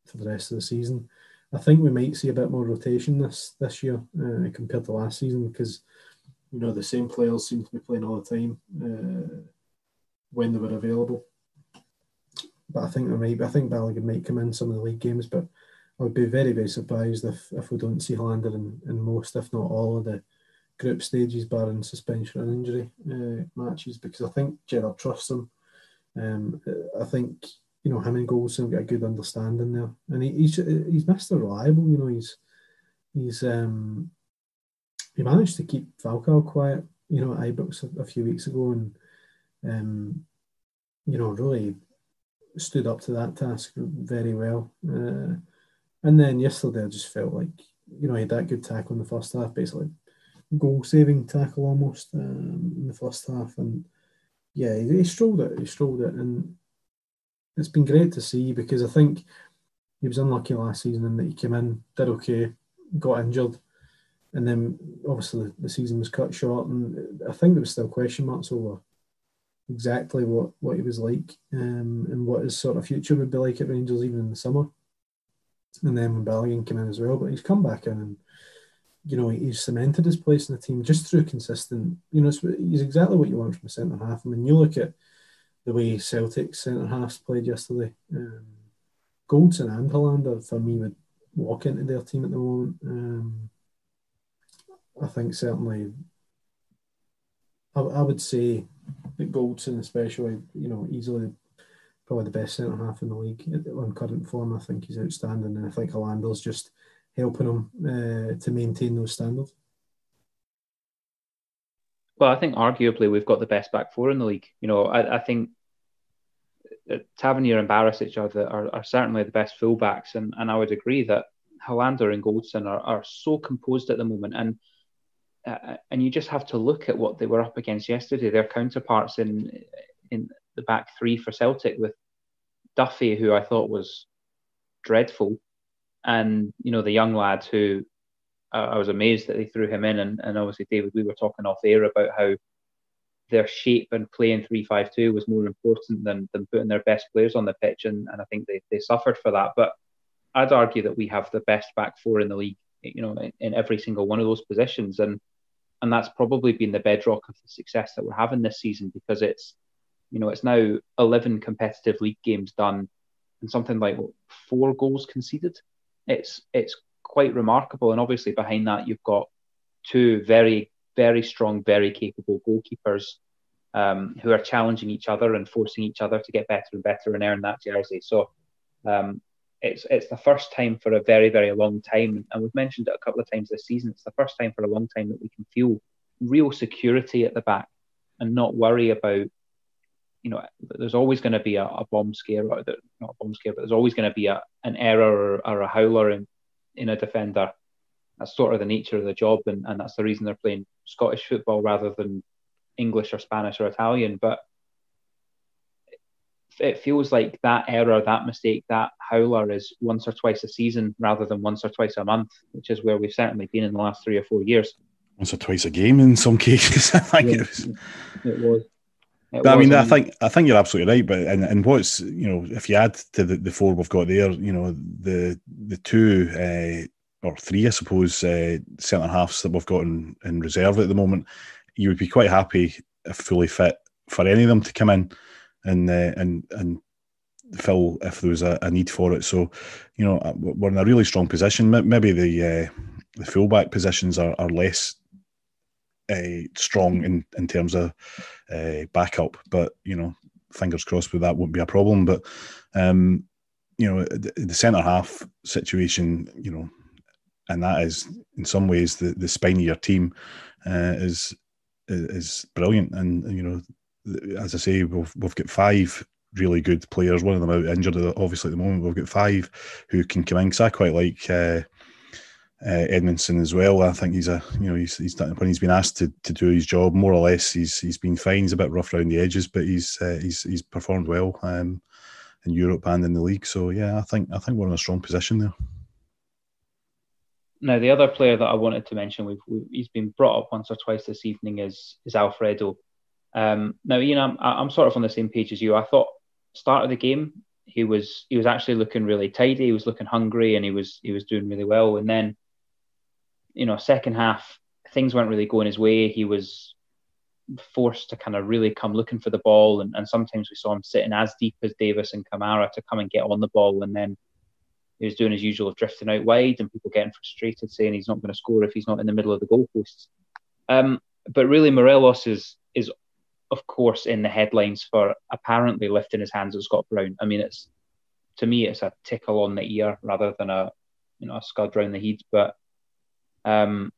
for the rest of the season. I think we might see a bit more rotation this this year uh, compared to last season because you know the same players seem to be playing all the time uh, when they were available. But I think there might I think Balogun might come in some of the league games, but I would be very, very surprised if, if we don't see Helander in, in most, if not all, of the group stages, barring suspension and injury uh, matches, because I think Gerrard trusts him. Um, I think you know him and Goldson got a good understanding there, and he, he's he's Mister Reliable. You know, he's he's um, he managed to keep Falcao quiet. You know, at Ibrox a, a few weeks ago, and um, you know, really stood up to that task very well. Uh, and then yesterday, I just felt like you know he had that good tackle in the first half, basically goal saving tackle almost um, in the first half, and yeah, he, he strolled it. He strolled it, and it's been great to see because I think he was unlucky last season in that he came in, did okay, got injured, and then obviously the season was cut short, and I think there was still question marks over exactly what, what he was like um, and what his sort of future would be like at Rangers even in the summer. And then when Balogun came in as well, but he's come back in and you know he's cemented his place in the team just through consistent. You know, he's exactly what you want from a centre half. I mean, you look at the way Celtic centre halves played yesterday. Um, Goldson and Helander for me would walk into their team at the moment. Um, I think certainly, I, I would say that Goldson, especially, you know, easily probably the best centre half in the league on current form. I think he's outstanding, and I think Helander's just helping them uh, to maintain those standards. Well, I think arguably we've got the best back four in the league. You know, I, I think Tavernier and Barisic are, the, are, are certainly the best fullbacks, and, and I would agree that Helander and Goldson are, are so composed at the moment, and uh, and you just have to look at what they were up against yesterday. Their counterparts in in the back three for Celtic with Duffy, who I thought was dreadful, and you know the young lad who uh, I was amazed that they threw him in, and, and obviously David, we were talking off air about how their shape and playing three five two was more important than than putting their best players on the pitch, and, and I think they they suffered for that. But I'd argue that we have the best back four in the league, you know, in, in every single one of those positions, and and that's probably been the bedrock of the success that we're having this season because it's you know it's now 11 competitive league games done and something like four goals conceded it's it's quite remarkable and obviously behind that you've got two very very strong very capable goalkeepers um, who are challenging each other and forcing each other to get better and better and earn that jersey so um, it's it's the first time for a very very long time, and we've mentioned it a couple of times this season. It's the first time for a long time that we can feel real security at the back and not worry about. You know, there's always going to be a, a bomb scare, or the, not a bomb scare, but there's always going to be a, an error or, or a howler in, in a defender. That's sort of the nature of the job, and, and that's the reason they're playing Scottish football rather than English or Spanish or Italian. But it feels like that error, that mistake, that howler is once or twice a season rather than once or twice a month, which is where we've certainly been in the last three or four years. Once or twice a game in some cases, I think yeah, it was. It was. But I mean, I think I think you're absolutely right. But and, and what's you know, if you add to the, the four we've got there, you know, the the two uh, or three, I suppose, uh, centre halves that we've got in, in reserve at the moment, you would be quite happy if fully fit for any of them to come in and uh, and and fill if there was a, a, need for it. So, you know, uh, we're in a really strong position. Maybe the uh, the fullback positions are, are less uh, strong in, in terms of uh, backup, but you know, fingers crossed with that won't be a problem. But um, you know, the, the centre half situation, you know, and that is in some ways the, the spine of your team uh, is is brilliant, and you know as I say, we've we've got five really good players. One of them out injured, obviously at the moment. We've got five who can come in. Because I quite like uh, uh, Edmundson as well. I think he's a you know he's he's done, when he's been asked to, to do his job more or less. He's he's been fine. He's a bit rough around the edges, but he's uh, he's he's performed well um, in Europe and in the league. So yeah, I think I think we're in a strong position there. Now, the other player that I wanted to mention, we've, we've, he's been brought up once or twice this evening, is is Alfredo. Um, now, Ian, I'm, I'm sort of on the same page as you. I thought start of the game he was he was actually looking really tidy. He was looking hungry, and he was he was doing really well. And then, you know, second half things weren't really going his way. He was forced to kind of really come looking for the ball, and, and sometimes we saw him sitting as deep as Davis and Kamara to come and get on the ball, and then he was doing his usual of drifting out wide, and people getting frustrated, saying he's not going to score if he's not in the middle of the goalposts. Um, but really, Morelos is is of course in the headlines for apparently lifting his hands at Scott Brown. I mean, it's to me it's a tickle on the ear rather than a you know a scud round the heat. But um,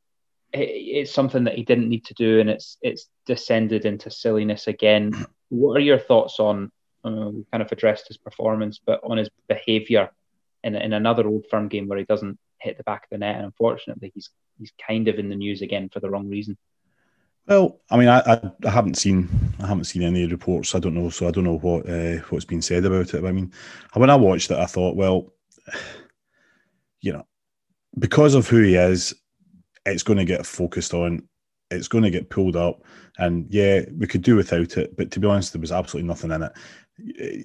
it, it's something that he didn't need to do, and it's it's descended into silliness again. What are your thoughts on? Uh, we kind of addressed his performance, but on his behaviour in in another old firm game where he doesn't hit the back of the net, and unfortunately he's he's kind of in the news again for the wrong reason. Well, I mean, I, I, haven't seen I haven't seen any reports. I don't know, so I don't know what uh, what's been said about it. But I mean, when I watched it, I thought, well, you know, because of who he is, it's going to get focused on. It's going to get pulled up, and yeah, we could do without it. But to be honest, there was absolutely nothing in it.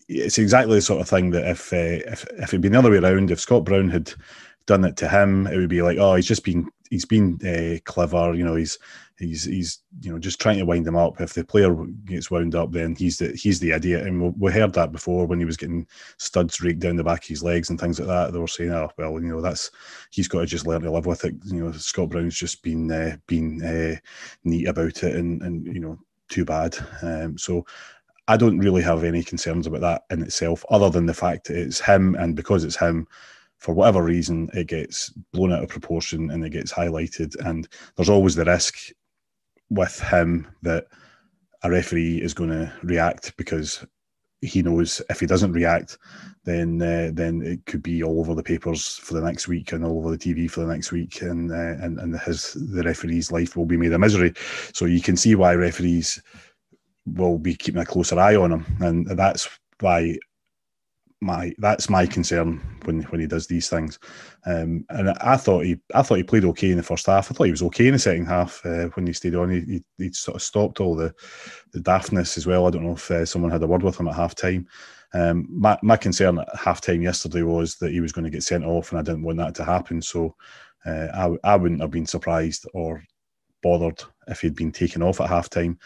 It's exactly the sort of thing that if uh, if if it'd been the other way around, if Scott Brown had done it to him, it would be like, oh, he's just been he's been uh, clever. You know, he's he's he's you know just trying to wind him up. If the player gets wound up, then he's the he's the idiot. And we, heard that before when he was getting studs raked down the back of his legs and things like that. They were saying, "Oh well, you know that's he's got to just learn to live with it." You know, Scott Brown's just been uh, been uh, neat about it, and and you know too bad. Um, so. I don't really have any concerns about that in itself, other than the fact that it's him, and because it's him, for whatever reason, it gets blown out of proportion and it gets highlighted. And there's always the risk with him that a referee is going to react because he knows if he doesn't react, then uh, then it could be all over the papers for the next week and all over the TV for the next week, and uh, and and his the referee's life will be made a misery. So you can see why referees will be keeping a closer eye on him, and that's why my that's my concern when when he does these things. Um, and I thought he I thought he played okay in the first half. I thought he was okay in the second half uh, when he stayed on. He, he, he sort of stopped all the the daftness as well. I don't know if uh, someone had a word with him at half time. Um, my my concern at half time yesterday was that he was going to get sent off, and I didn't want that to happen. So uh, I I wouldn't have been surprised or bothered if he'd been taken off at half time.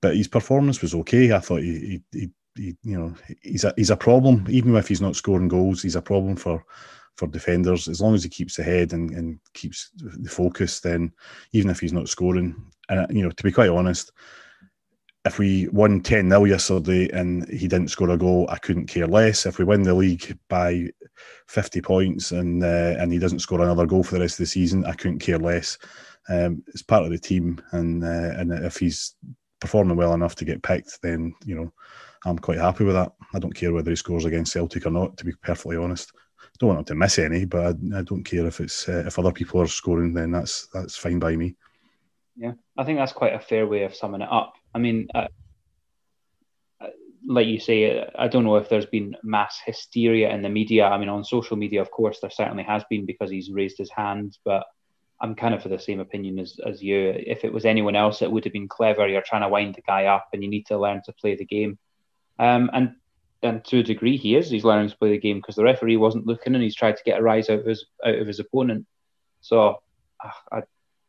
But his performance was okay. I thought he, he, he he, you know, he's a he's a problem. Even if he's not scoring goals, he's a problem for for defenders. As long as he keeps the head and, and keeps the focus, then even if he's not scoring, and you know, to be quite honest, if we won 10 0 yesterday and he didn't score a goal, I couldn't care less. If we win the league by 50 points and uh, and he doesn't score another goal for the rest of the season, I couldn't care less. Um, it's part of the team, and uh, and if he's performing well enough to get picked, then you know I'm quite happy with that. I don't care whether he scores against Celtic or not. To be perfectly honest, don't want him to miss any, but I, I don't care if it's uh, if other people are scoring, then that's that's fine by me. Yeah, I think that's quite a fair way of summing it up. I mean, uh, uh like you say, I don't know if there's been mass hysteria in the media. I mean, on social media, of course, there certainly has been because he's raised his hand, but I'm kind of for the same opinion as, as you. If it was anyone else, it would have been clever. You're trying to wind the guy up and you need to learn to play the game. Um, and and to a degree, he is. He's learning to play the game because the referee wasn't looking, and he's tried to get a rise out of his out of his opponent. So uh, I,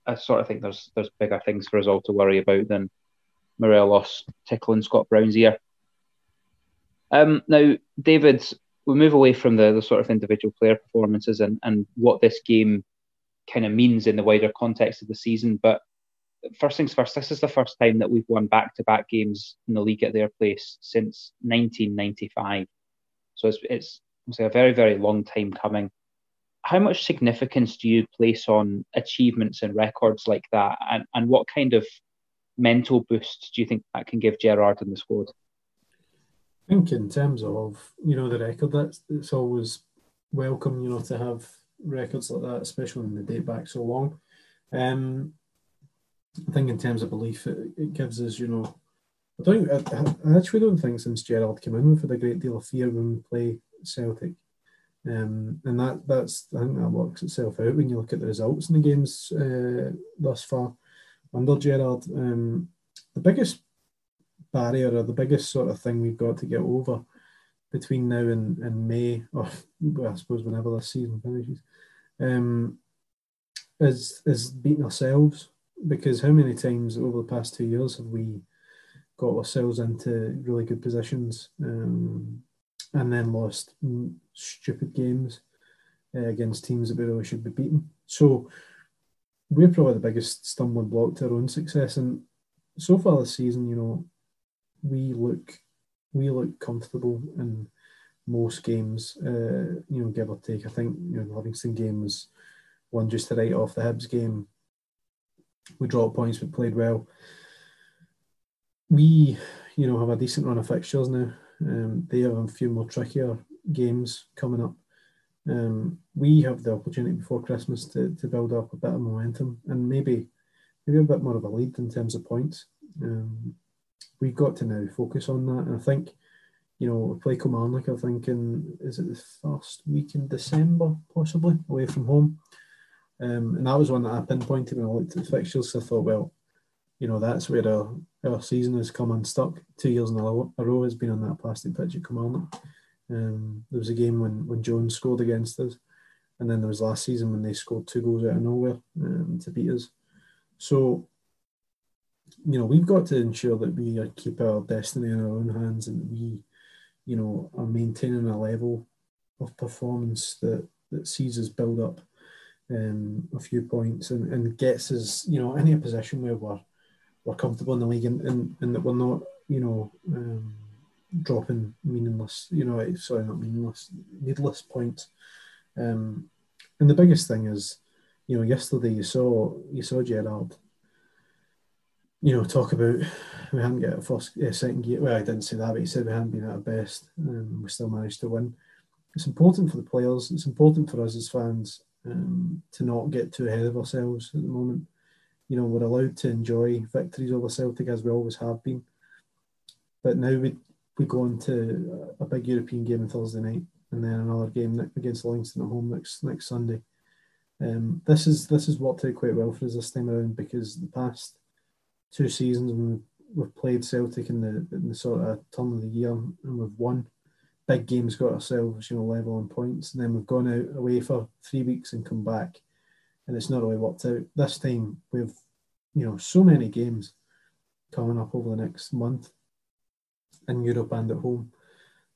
I sort of think there's there's bigger things for us all to worry about than Morelos tickling Scott Brown's ear. Um, now, David, we move away from the, the sort of individual player performances and, and what this game kind of means in the wider context of the season. But first things first, this is the first time that we've won back to back games in the league at their place since 1995. So it's, it's, a very, very long time coming. How much significance do you place on achievements and records like that? And, and what kind of mental boost do you think that can give Gerrard and the squad? I think in terms of, you know, the record, that's it's always welcome, you know, to have records like that, especially when they date back so long. Um, I think in terms of belief, it, it gives us, you know, I don't. I, I, actually don't think since Gerrard came in, we've had a great deal of fear when we play Celtic, um, and that that's I think that works itself out when you look at the results in the games uh, thus far under Gerrard. Um, the biggest barrier or the biggest sort of thing we've got to get over between now and, and May, or well, I suppose whenever this season finishes, um, is is beating ourselves because how many times over the past two years have we got ourselves into really good positions um, and then lost stupid games uh, against teams that we really should be beating? So we're probably the biggest stumbling block to our own success. And so far this season, you know, we look we look comfortable in most games. Uh, you know, give or take. I think you know the Livingston game was one just to write off the Hibs game. We dropped points, but played well. We, you know, have a decent run of fixtures now. Um, they have a few more trickier games coming up. Um, we have the opportunity before Christmas to, to build up a bit of momentum and maybe maybe a bit more of a lead in terms of points. Um, we've got to now focus on that. And I think, you know, we play Kilmarnock, I think, in, is it the first week in December, possibly, away from home. Um, and that was one that I pinpointed when I looked at the fixtures. I thought, well, you know, that's where our, our season has come unstuck. Two years in a row has been on that plastic pitch at Kilmarnock. Um, there was a game when, when Jones scored against us. And then there was last season when they scored two goals out of nowhere um, to beat us. So, you know, we've got to ensure that we keep our destiny in our own hands and we, you know, are maintaining a level of performance that, that sees us build up um, a few points and, and gets us, you know, in a position where we're, we're comfortable in the league and, and, and that we're not, you know, um, dropping meaningless, you know, sorry, not meaningless, needless points. Um, and the biggest thing is, you know, yesterday you saw you saw Gerrard, you know, talk about we hadn't got a first, uh, second gear. Well, I didn't say that, but he said we hadn't been at our best, and we still managed to win. It's important for the players. It's important for us as fans um, to not get too ahead of ourselves at the moment. You know, we're allowed to enjoy victories over Celtic as we always have been, but now we we go into a big European game on Thursday night, and then another game against Livingston at home next next Sunday. Um, this is this has worked out quite well for us this time around because the past two seasons when we've played Celtic in the in the sort of turn of the year and we've won big games, got ourselves you know level on points, and then we've gone out away for three weeks and come back, and it's not really worked out. This time we've you know so many games coming up over the next month in Europe and at home.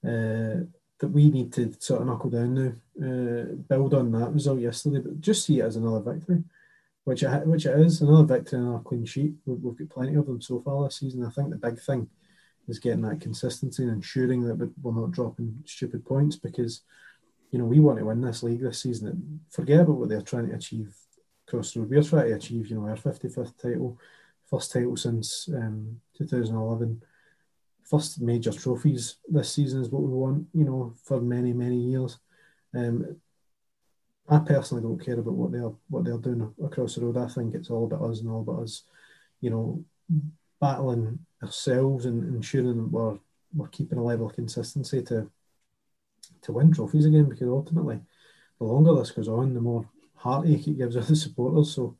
Uh, that we need to sort of knuckle down now, uh, build on that result yesterday, but just see it as another victory, which it, which it is, another victory and another clean sheet. We've, we've, got plenty of them so far this season. I think the big thing is getting that consistency and ensuring that we're not dropping stupid points because, you know, we want to win this league this season. Forget about what they're trying to achieve across the road. We're trying to achieve, you know, our 55th title, first title since um, 2011 first major trophies this season is what we want, you know, for many, many years. Um, I personally don't care about what they're what they're doing across the road. I think it's all about us and all about us, you know, battling ourselves and ensuring that we're we're keeping a level of consistency to to win trophies again. Because ultimately, the longer this goes on, the more heartache it gives other supporters. So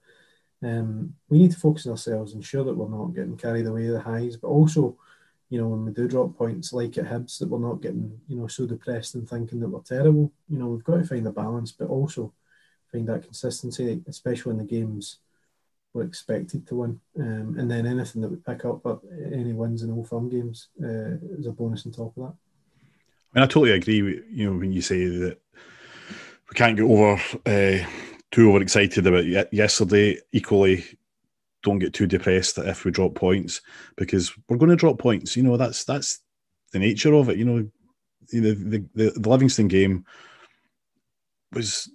um, we need to focus on ourselves, ensure that we're not getting carried away the highs, but also you know, when we do drop points like at Hibs, that we're not getting, you know, so depressed and thinking that we're terrible. You know, we've got to find a balance, but also find that consistency, especially in the games we're expected to win. Um, and then anything that we pick up, but any wins in old firm games uh, is a bonus on top of that. I mean, I totally agree. With, you know, when you say that we can't get over uh, too overexcited about yesterday. Equally, don't get too depressed if we drop points because we're going to drop points. You know, that's that's the nature of it. You know, the, the, the Livingston game was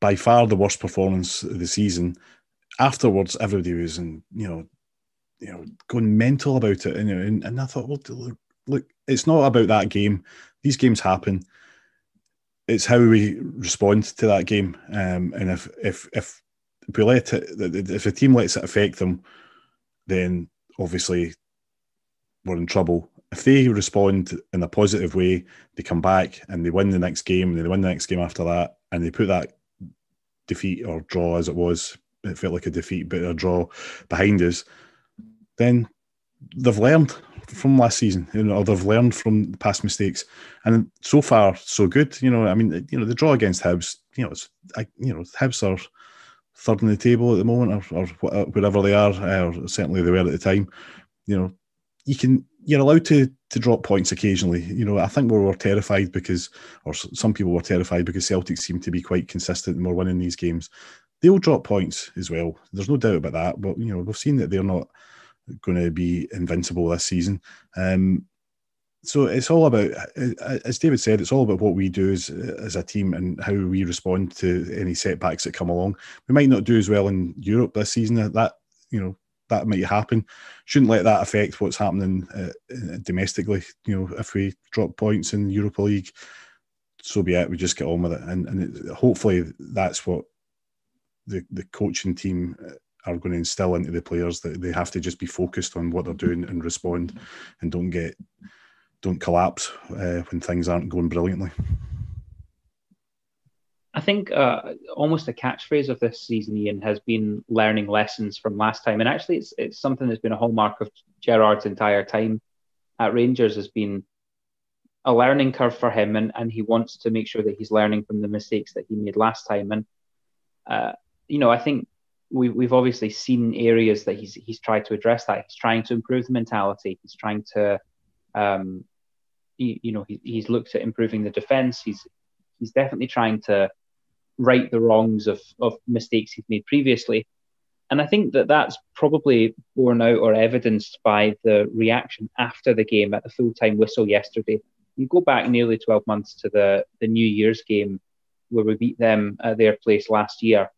by far the worst performance of the season. Afterwards, everybody was in, you know, you know, going mental about it. And, and, and I thought, well, look, look, it's not about that game. These games happen. It's how we respond to that game. Um, and if if if we let it, if the team lets it affect them, then obviously we're in trouble. If they respond in a positive way, they come back and they win the next game, and they win the next game after that, and they put that defeat or draw as it was, it felt like a defeat, but a draw behind us, then they've learned from last season, you know, or they've learned from past mistakes, and so far so good. You know, I mean, you know, the draw against Hibs, you know, it's, I, you know, Hibs are third in the table at the moment, or, or wherever they are, uh, or certainly they were at the time. You know, you can you're allowed to to drop points occasionally. You know, I think we were terrified because, or some people were terrified because Celtic seemed to be quite consistent and were winning these games. They'll drop points as well. There's no doubt about that. But you know, we've seen that they're not going to be invincible this season. Um, so it's all about, as David said, it's all about what we do as as a team and how we respond to any setbacks that come along. We might not do as well in Europe this season. That you know that might happen. Shouldn't let that affect what's happening uh, domestically. You know, if we drop points in Europa League, so be it. We just get on with it, and and it, hopefully that's what the the coaching team uh, are going to instill into the players that they have to just be focused on what they're doing and respond, and don't get don't collapse uh, when things aren't going brilliantly. I think uh, almost a catchphrase of this season, Ian, has been learning lessons from last time, and actually, it's it's something that's been a hallmark of Gerrard's entire time at Rangers. Has been a learning curve for him, and, and he wants to make sure that he's learning from the mistakes that he made last time. And uh, you know, I think we, we've obviously seen areas that he's he's tried to address that. He's trying to improve the mentality. He's trying to, um, he, you know, he, he's looked at improving the defense. He's he's definitely trying to right the wrongs of of mistakes he's made previously. And I think that that's probably borne out or evidenced by the reaction after the game at the full time whistle yesterday. You go back nearly 12 months to the, the New Year's game where we beat them at their place last year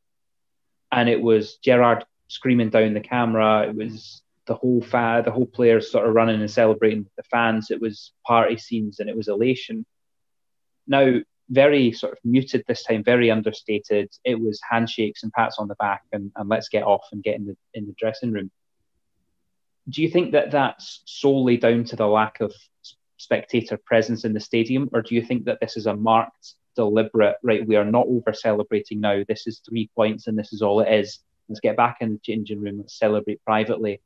and it was Gerrard screaming down the camera. It was the whole fa- the whole players sort of running and celebrating with the fans. It was party scenes and it was elation. Now, very sort of muted this time, very understated. It was handshakes and pats on the back and, and let's get off and get in the in the dressing room. Do you think that that's solely down to the lack of spectator presence in the stadium, or do you think that this is a marked deliberate, right? We are not over celebrating now. This is three points and this is all it is. Let's get back in the changing room. Let's celebrate privately.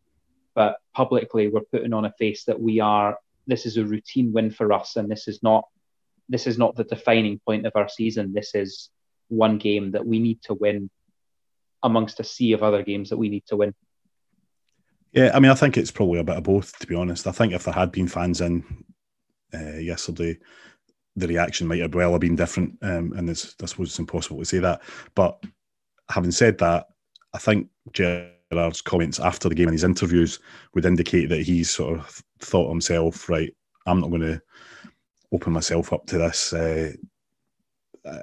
But publicly, we're putting on a face that we are, this is a routine win for us. And this is not, this is not the defining point of our season. This is one game that we need to win amongst a sea of other games that we need to win. Yeah, I mean, I think it's probably a bit of both, to be honest. I think if there had been fans in uh, yesterday, the reaction might have well have been different. Um, and I suppose it's impossible to say that. But having said that, I think Gerrard's comments after the game and his interviews would indicate that he's sort of thought himself, right, I'm not going to open myself up to this uh,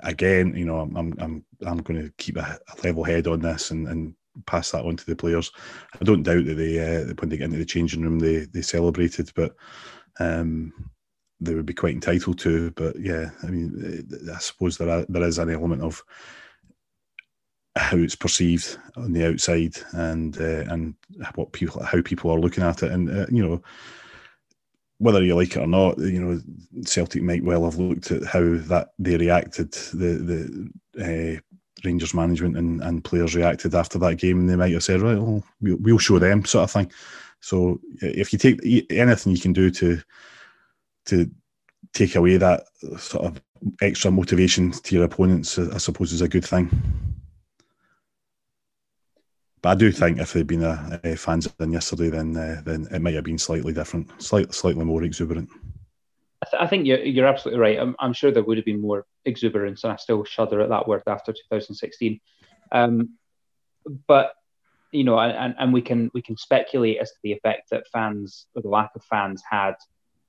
again. You know, I'm I'm I'm going to keep a, a, level head on this and, and pass that on to the players. I don't doubt that they uh, when they get into the changing room they they celebrated, but um, they would be quite entitled to. But yeah, I mean, I suppose there are, there is an element of how it's perceived on the outside and uh, and what people how people are looking at it, and uh, you know whether you like it or not, you know Celtic might well have looked at how that they reacted the the. Uh, Rangers management and, and players reacted after that game, and they might have said, "Right, well, we'll show them," sort of thing. So, if you take anything you can do to to take away that sort of extra motivation to your opponents, I suppose, is a good thing. But I do think if there'd been a, a fans in yesterday, then uh, then it might have been slightly different, slightly slightly more exuberant. I, th- I think you're, you're absolutely right. I'm, I'm, sure there would have been more exuberance, and I still shudder at that word after 2016. Um, but you know, and, and we can we can speculate as to the effect that fans or the lack of fans had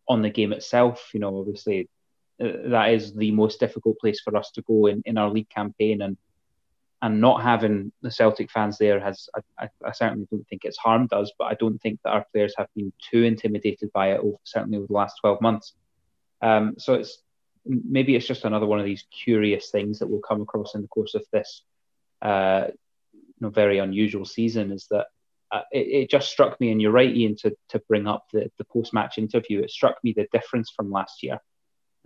on the game itself. You know, obviously uh, that is the most difficult place for us to go in, in our league campaign, and and not having the Celtic fans there has I, I, certainly don't think it's harmed us, but I don't think that our players have been too intimidated by it. Over, certainly over the last twelve months. Um, so it's maybe it's just another one of these curious things that we'll come across in the course of this uh, you know, very unusual season. Is that uh, it, it, just struck me, and you're right, Ian, to, to bring up the, the post match interview. It struck me the difference from last year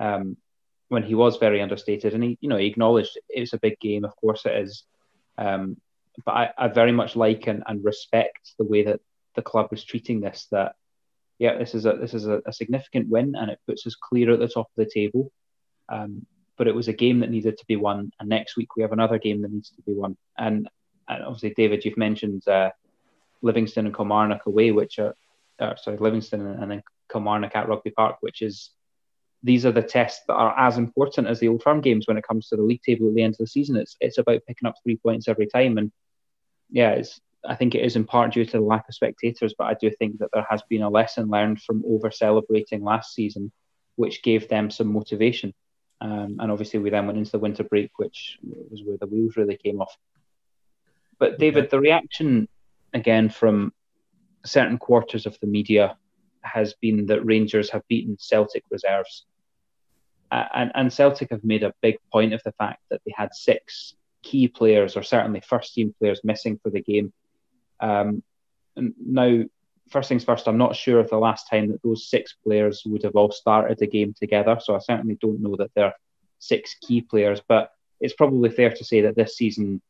um, when he was very understated, and he, you know, he acknowledged it's a big game. Of course, it is. Um, but I, I, very much like and, and, respect the way that the club was treating this. That yeah, this is a this is a, a significant win, and it puts us clear at the top of the table. Um, but it was a game that needed to be won, and next week we have another game that needs to be won. And, and obviously, David, you've mentioned uh, Livingston and Kilmarnock away, which are uh, sorry Livingston and then Kilmarnock at Rugby Park, which is these are the tests that are as important as the old firm games when it comes to the league table at the end of the season. It's it's about picking up three points every time, and yeah, it's I think it is in part due to the lack of spectators, but I do think that there has been a lesson learned from over celebrating last season, which gave them some motivation. Um, and obviously, we then went into the winter break, which was where the wheels really came off. But David, the reaction again from certain quarters of the media has been that Rangers have beaten Celtic reserves. Uh, and, and Celtic have made a big point of the fact that they had six key players, or certainly first team players, missing for the game. Um, and now, first things first, I'm not sure of the last time that those six players would have all started a game together. So I certainly don't know that they're six key players, but it's probably fair to say that this season,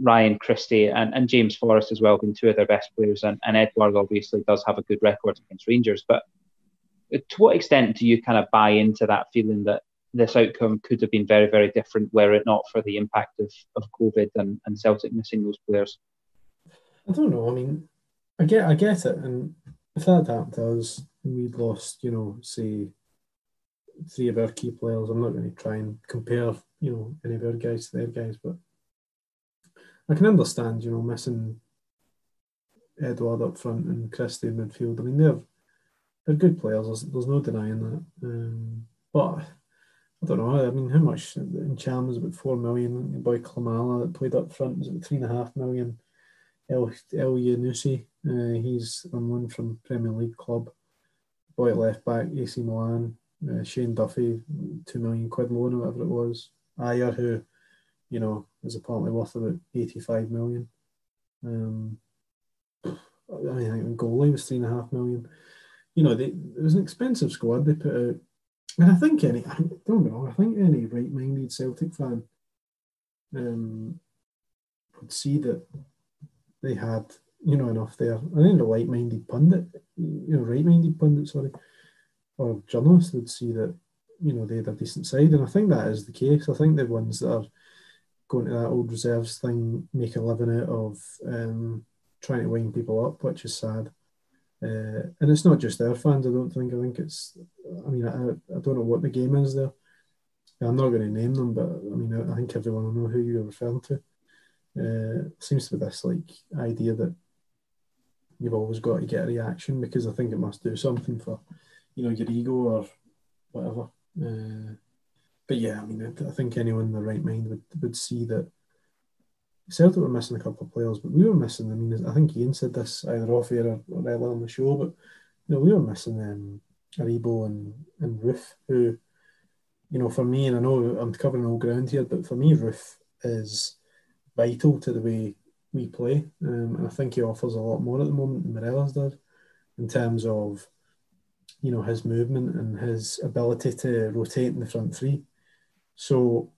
Ryan Christie and, and James Forrest as well been two of their best players, and, and Edouard obviously does have a good record against Rangers. But uh, to what extent do you kind of buy into that feeling that this outcome could have been very, very different were it not for the impact of, of COVID and, and Celtic missing those players? I don't know. I mean, I get I get it, and if that happened to us, we'd lost, you know, say three of our key players. I'm not going to try and compare, you know, any of our guys to their guys, but I can understand, you know, missing Edouard up front and Christie in midfield. I mean, they're they're good players. There's, there's no denying that. Um, but I don't know. I mean, how much Ntcham was about four million. Boy Klimala that played up front was about three and a half million. El Elyounoussi, uh, he's on from Premier League club. Boy left back, AC Milan. Uh, Shane Duffy, two million quid loan or whatever it was. Ajer, who, you know, is apparently worth about 85 million. Um, I mean, I think goalie was three and a half million. You know, they, it was an expensive squad they put out. And I think any, I don't know, I think any right minded Celtic fan um, would see that they had, you know, enough there. I think a light minded pundit, you know, right minded pundit, sorry, or journalist would see that, you know, they had a decent side. And I think that is the case. I think the ones that are going to that old reserves thing make a living out of um, trying to wind people up, which is sad. Uh, and it's not just their fans, I don't think. I think it's, I mean, I, I don't know what the game is there. I'm not going to name them, but I mean, I, think everyone will know who you're referring to. Uh, seems to be this like idea that you've always got to get a reaction because I think it must do something for, you know, your ego or whatever. Uh, but yeah, I mean, I, I think anyone in the right mind would, would see that Celtic were missing a couple of players, but we were missing. I mean, I think Ian said this either off air or, or earlier on the show, but you know, we were missing um, Aribo and and Roofe, who, you know, for me, and I know I'm covering all ground here, but for me, Roofe is vital to the way we play, um, and I think he offers a lot more at the moment than Morelos does, in terms of, you know, his movement and his ability to rotate in the front three. So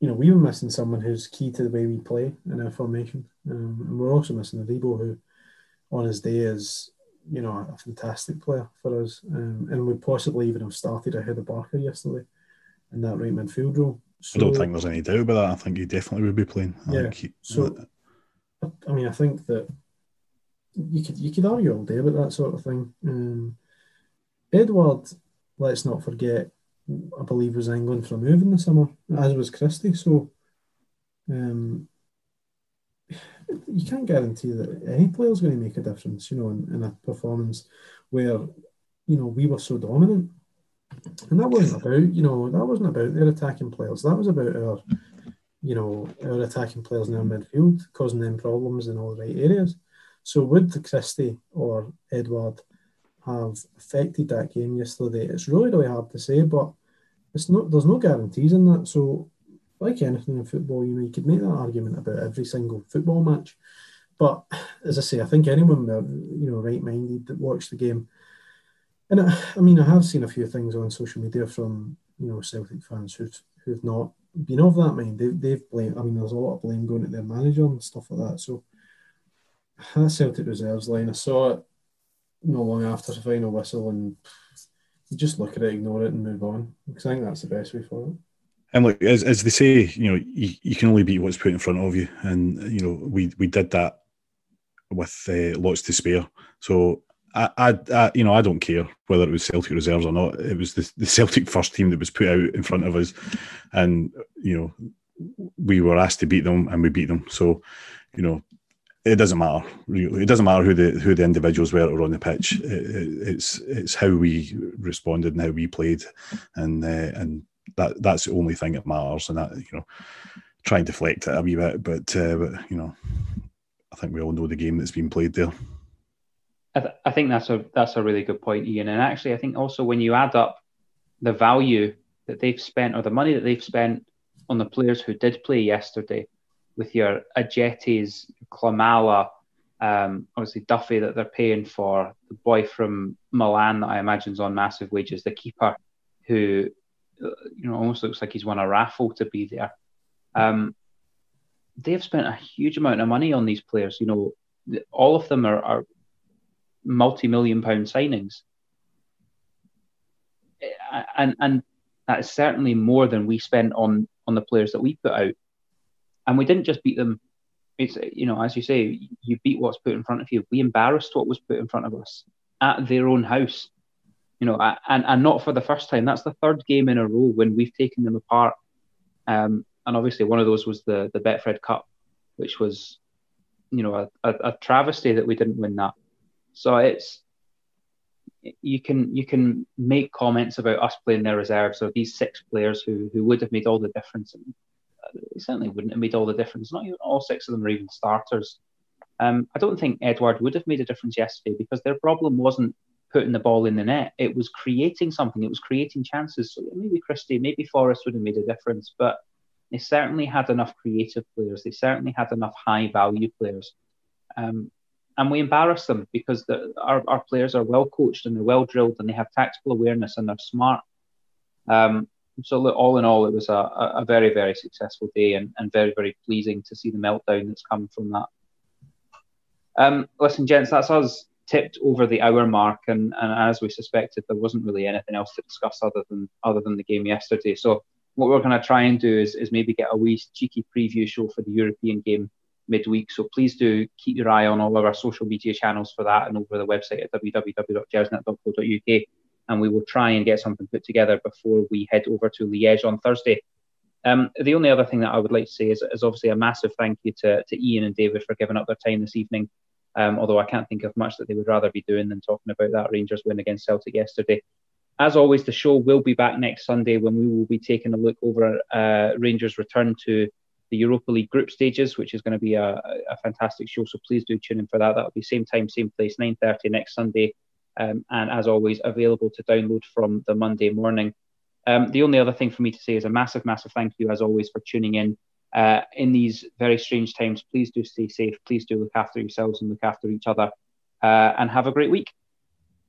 you know, we were missing someone who's key to the way we play in our formation. Um, and we're also missing Aribo, who on his day is, you know, a fantastic player for us. Um, and we possibly even have started ahead of Barker yesterday in that right midfield role. So, I don't think there's any doubt about that. I think he definitely would be playing. I yeah. He, so, I mean, I think that you could you could argue all day about that sort of thing. Um, Edouard, let's not forget, I believe was England for a move in the summer, as was Christie. So um, you can't guarantee that any player is going to make a difference, you know, in, in, a performance where, you know, we were so dominant. And that wasn't about, you know, that wasn't about their attacking players. That was about our, you know, our attacking players in our midfield, causing them problems in all the right areas. So would Christie or Edouard have affected that game yesterday? It's really, really hard to say, but it's not there's no guarantees in that. So like anything in football, you know, you could make that argument about every single football match. But as I say, I think anyone uh, you know right minded that watched the game, and I, I, mean, I have seen a few things on social media from you know Celtic fans who've who've not been of that mind. They, they've blamed. I mean, there's a lot of blame going at their manager and stuff like that. So that Celtic reserves line, I saw it not long after the final whistle, and just look at it, ignore it, and move on. Because I think that's the best way for it. And look, as, as they say, you know, you, you can only beat what's put in front of you, and you know, we we did that with uh, lots to spare. So I, I, I, you know, I don't care whether it was Celtic reserves or not. It was the, the Celtic first team that was put out in front of us, and you know, we were asked to beat them, and we beat them. So, you know, it doesn't matter. Really. It doesn't matter who the who the individuals were were on the pitch. It, it, it's it's how we responded and how we played, and uh, and that that's the only thing that matters. And that you know, try and deflect it a wee bit, but uh, but you know, I think we all know the game that's been played there. I, th- I think that's a that's a really good point, Ian. And actually, I think also when you add up the value that they've spent or the money that they've spent on the players who did play yesterday, with your Ajeti's, Klimala, um, obviously Duffy that they're paying for, the boy from Milan that I imagine is on massive wages, the keeper who you know almost looks like he's won a raffle to be there. Um, they've spent a huge amount of money on these players. You know, all of them are, are multi-million pound signings, and and that is certainly more than we spent on on the players that we put out. And we didn't just beat them. It's you know, as you say, you beat what's put in front of you. We embarrassed what was put in front of us at their own house. You know, and and not for the first time. That's the third game in a row when we've taken them apart. Um, and obviously one of those was the the Betfred Cup, which was, you know, a, a, a travesty that we didn't win that. So it's you can you can make comments about us playing their reserves or these six players who who would have made all the difference. It certainly wouldn't have made all the difference. Not even all six of them are even starters. Um, I don't think Edouard would have made a difference yesterday because their problem wasn't putting the ball in the net. It was creating something. It was creating chances. So maybe Christie, maybe Forrest would have made a difference, but they certainly had enough creative players. They certainly had enough high value players. Um, and we embarrass them because the, our, our players are well coached and they're well drilled and they have tactical awareness and they're smart. Um, so all in all, it was a, a very, very successful day and, and very, very pleasing to see the meltdown that's come from that. Um, listen, gents, that's us tipped over the hour mark, and, and as we suspected, there wasn't really anything else to discuss other than other than the game yesterday. So what we're going to try and do is, is maybe get a wee cheeky preview show for the European game midweek. So please do keep your eye on all of our social media channels for that and over the website at www.gersnet.co.uk and we will try and get something put together before we head over to Liège on Thursday. Um, the only other thing that I would like to say is, is obviously a massive thank you to, to Ian and David for giving up their time this evening. Um, although I can't think of much that they would rather be doing than talking about that Rangers win against Celtic yesterday. As always, the show will be back next Sunday when we will be taking a look over uh, Rangers' return to the Europa League group stages, which is going to be a, a fantastic show. So please do tune in for that. That'll be same time, same place, 9:30 next Sunday um, and as always, available to download from the Monday morning. Um, the only other thing for me to say is a massive, massive thank you, as always, for tuning in. Uh, in these very strange times, please do stay safe. Please do look after yourselves and look after each other. Uh, and have a great week.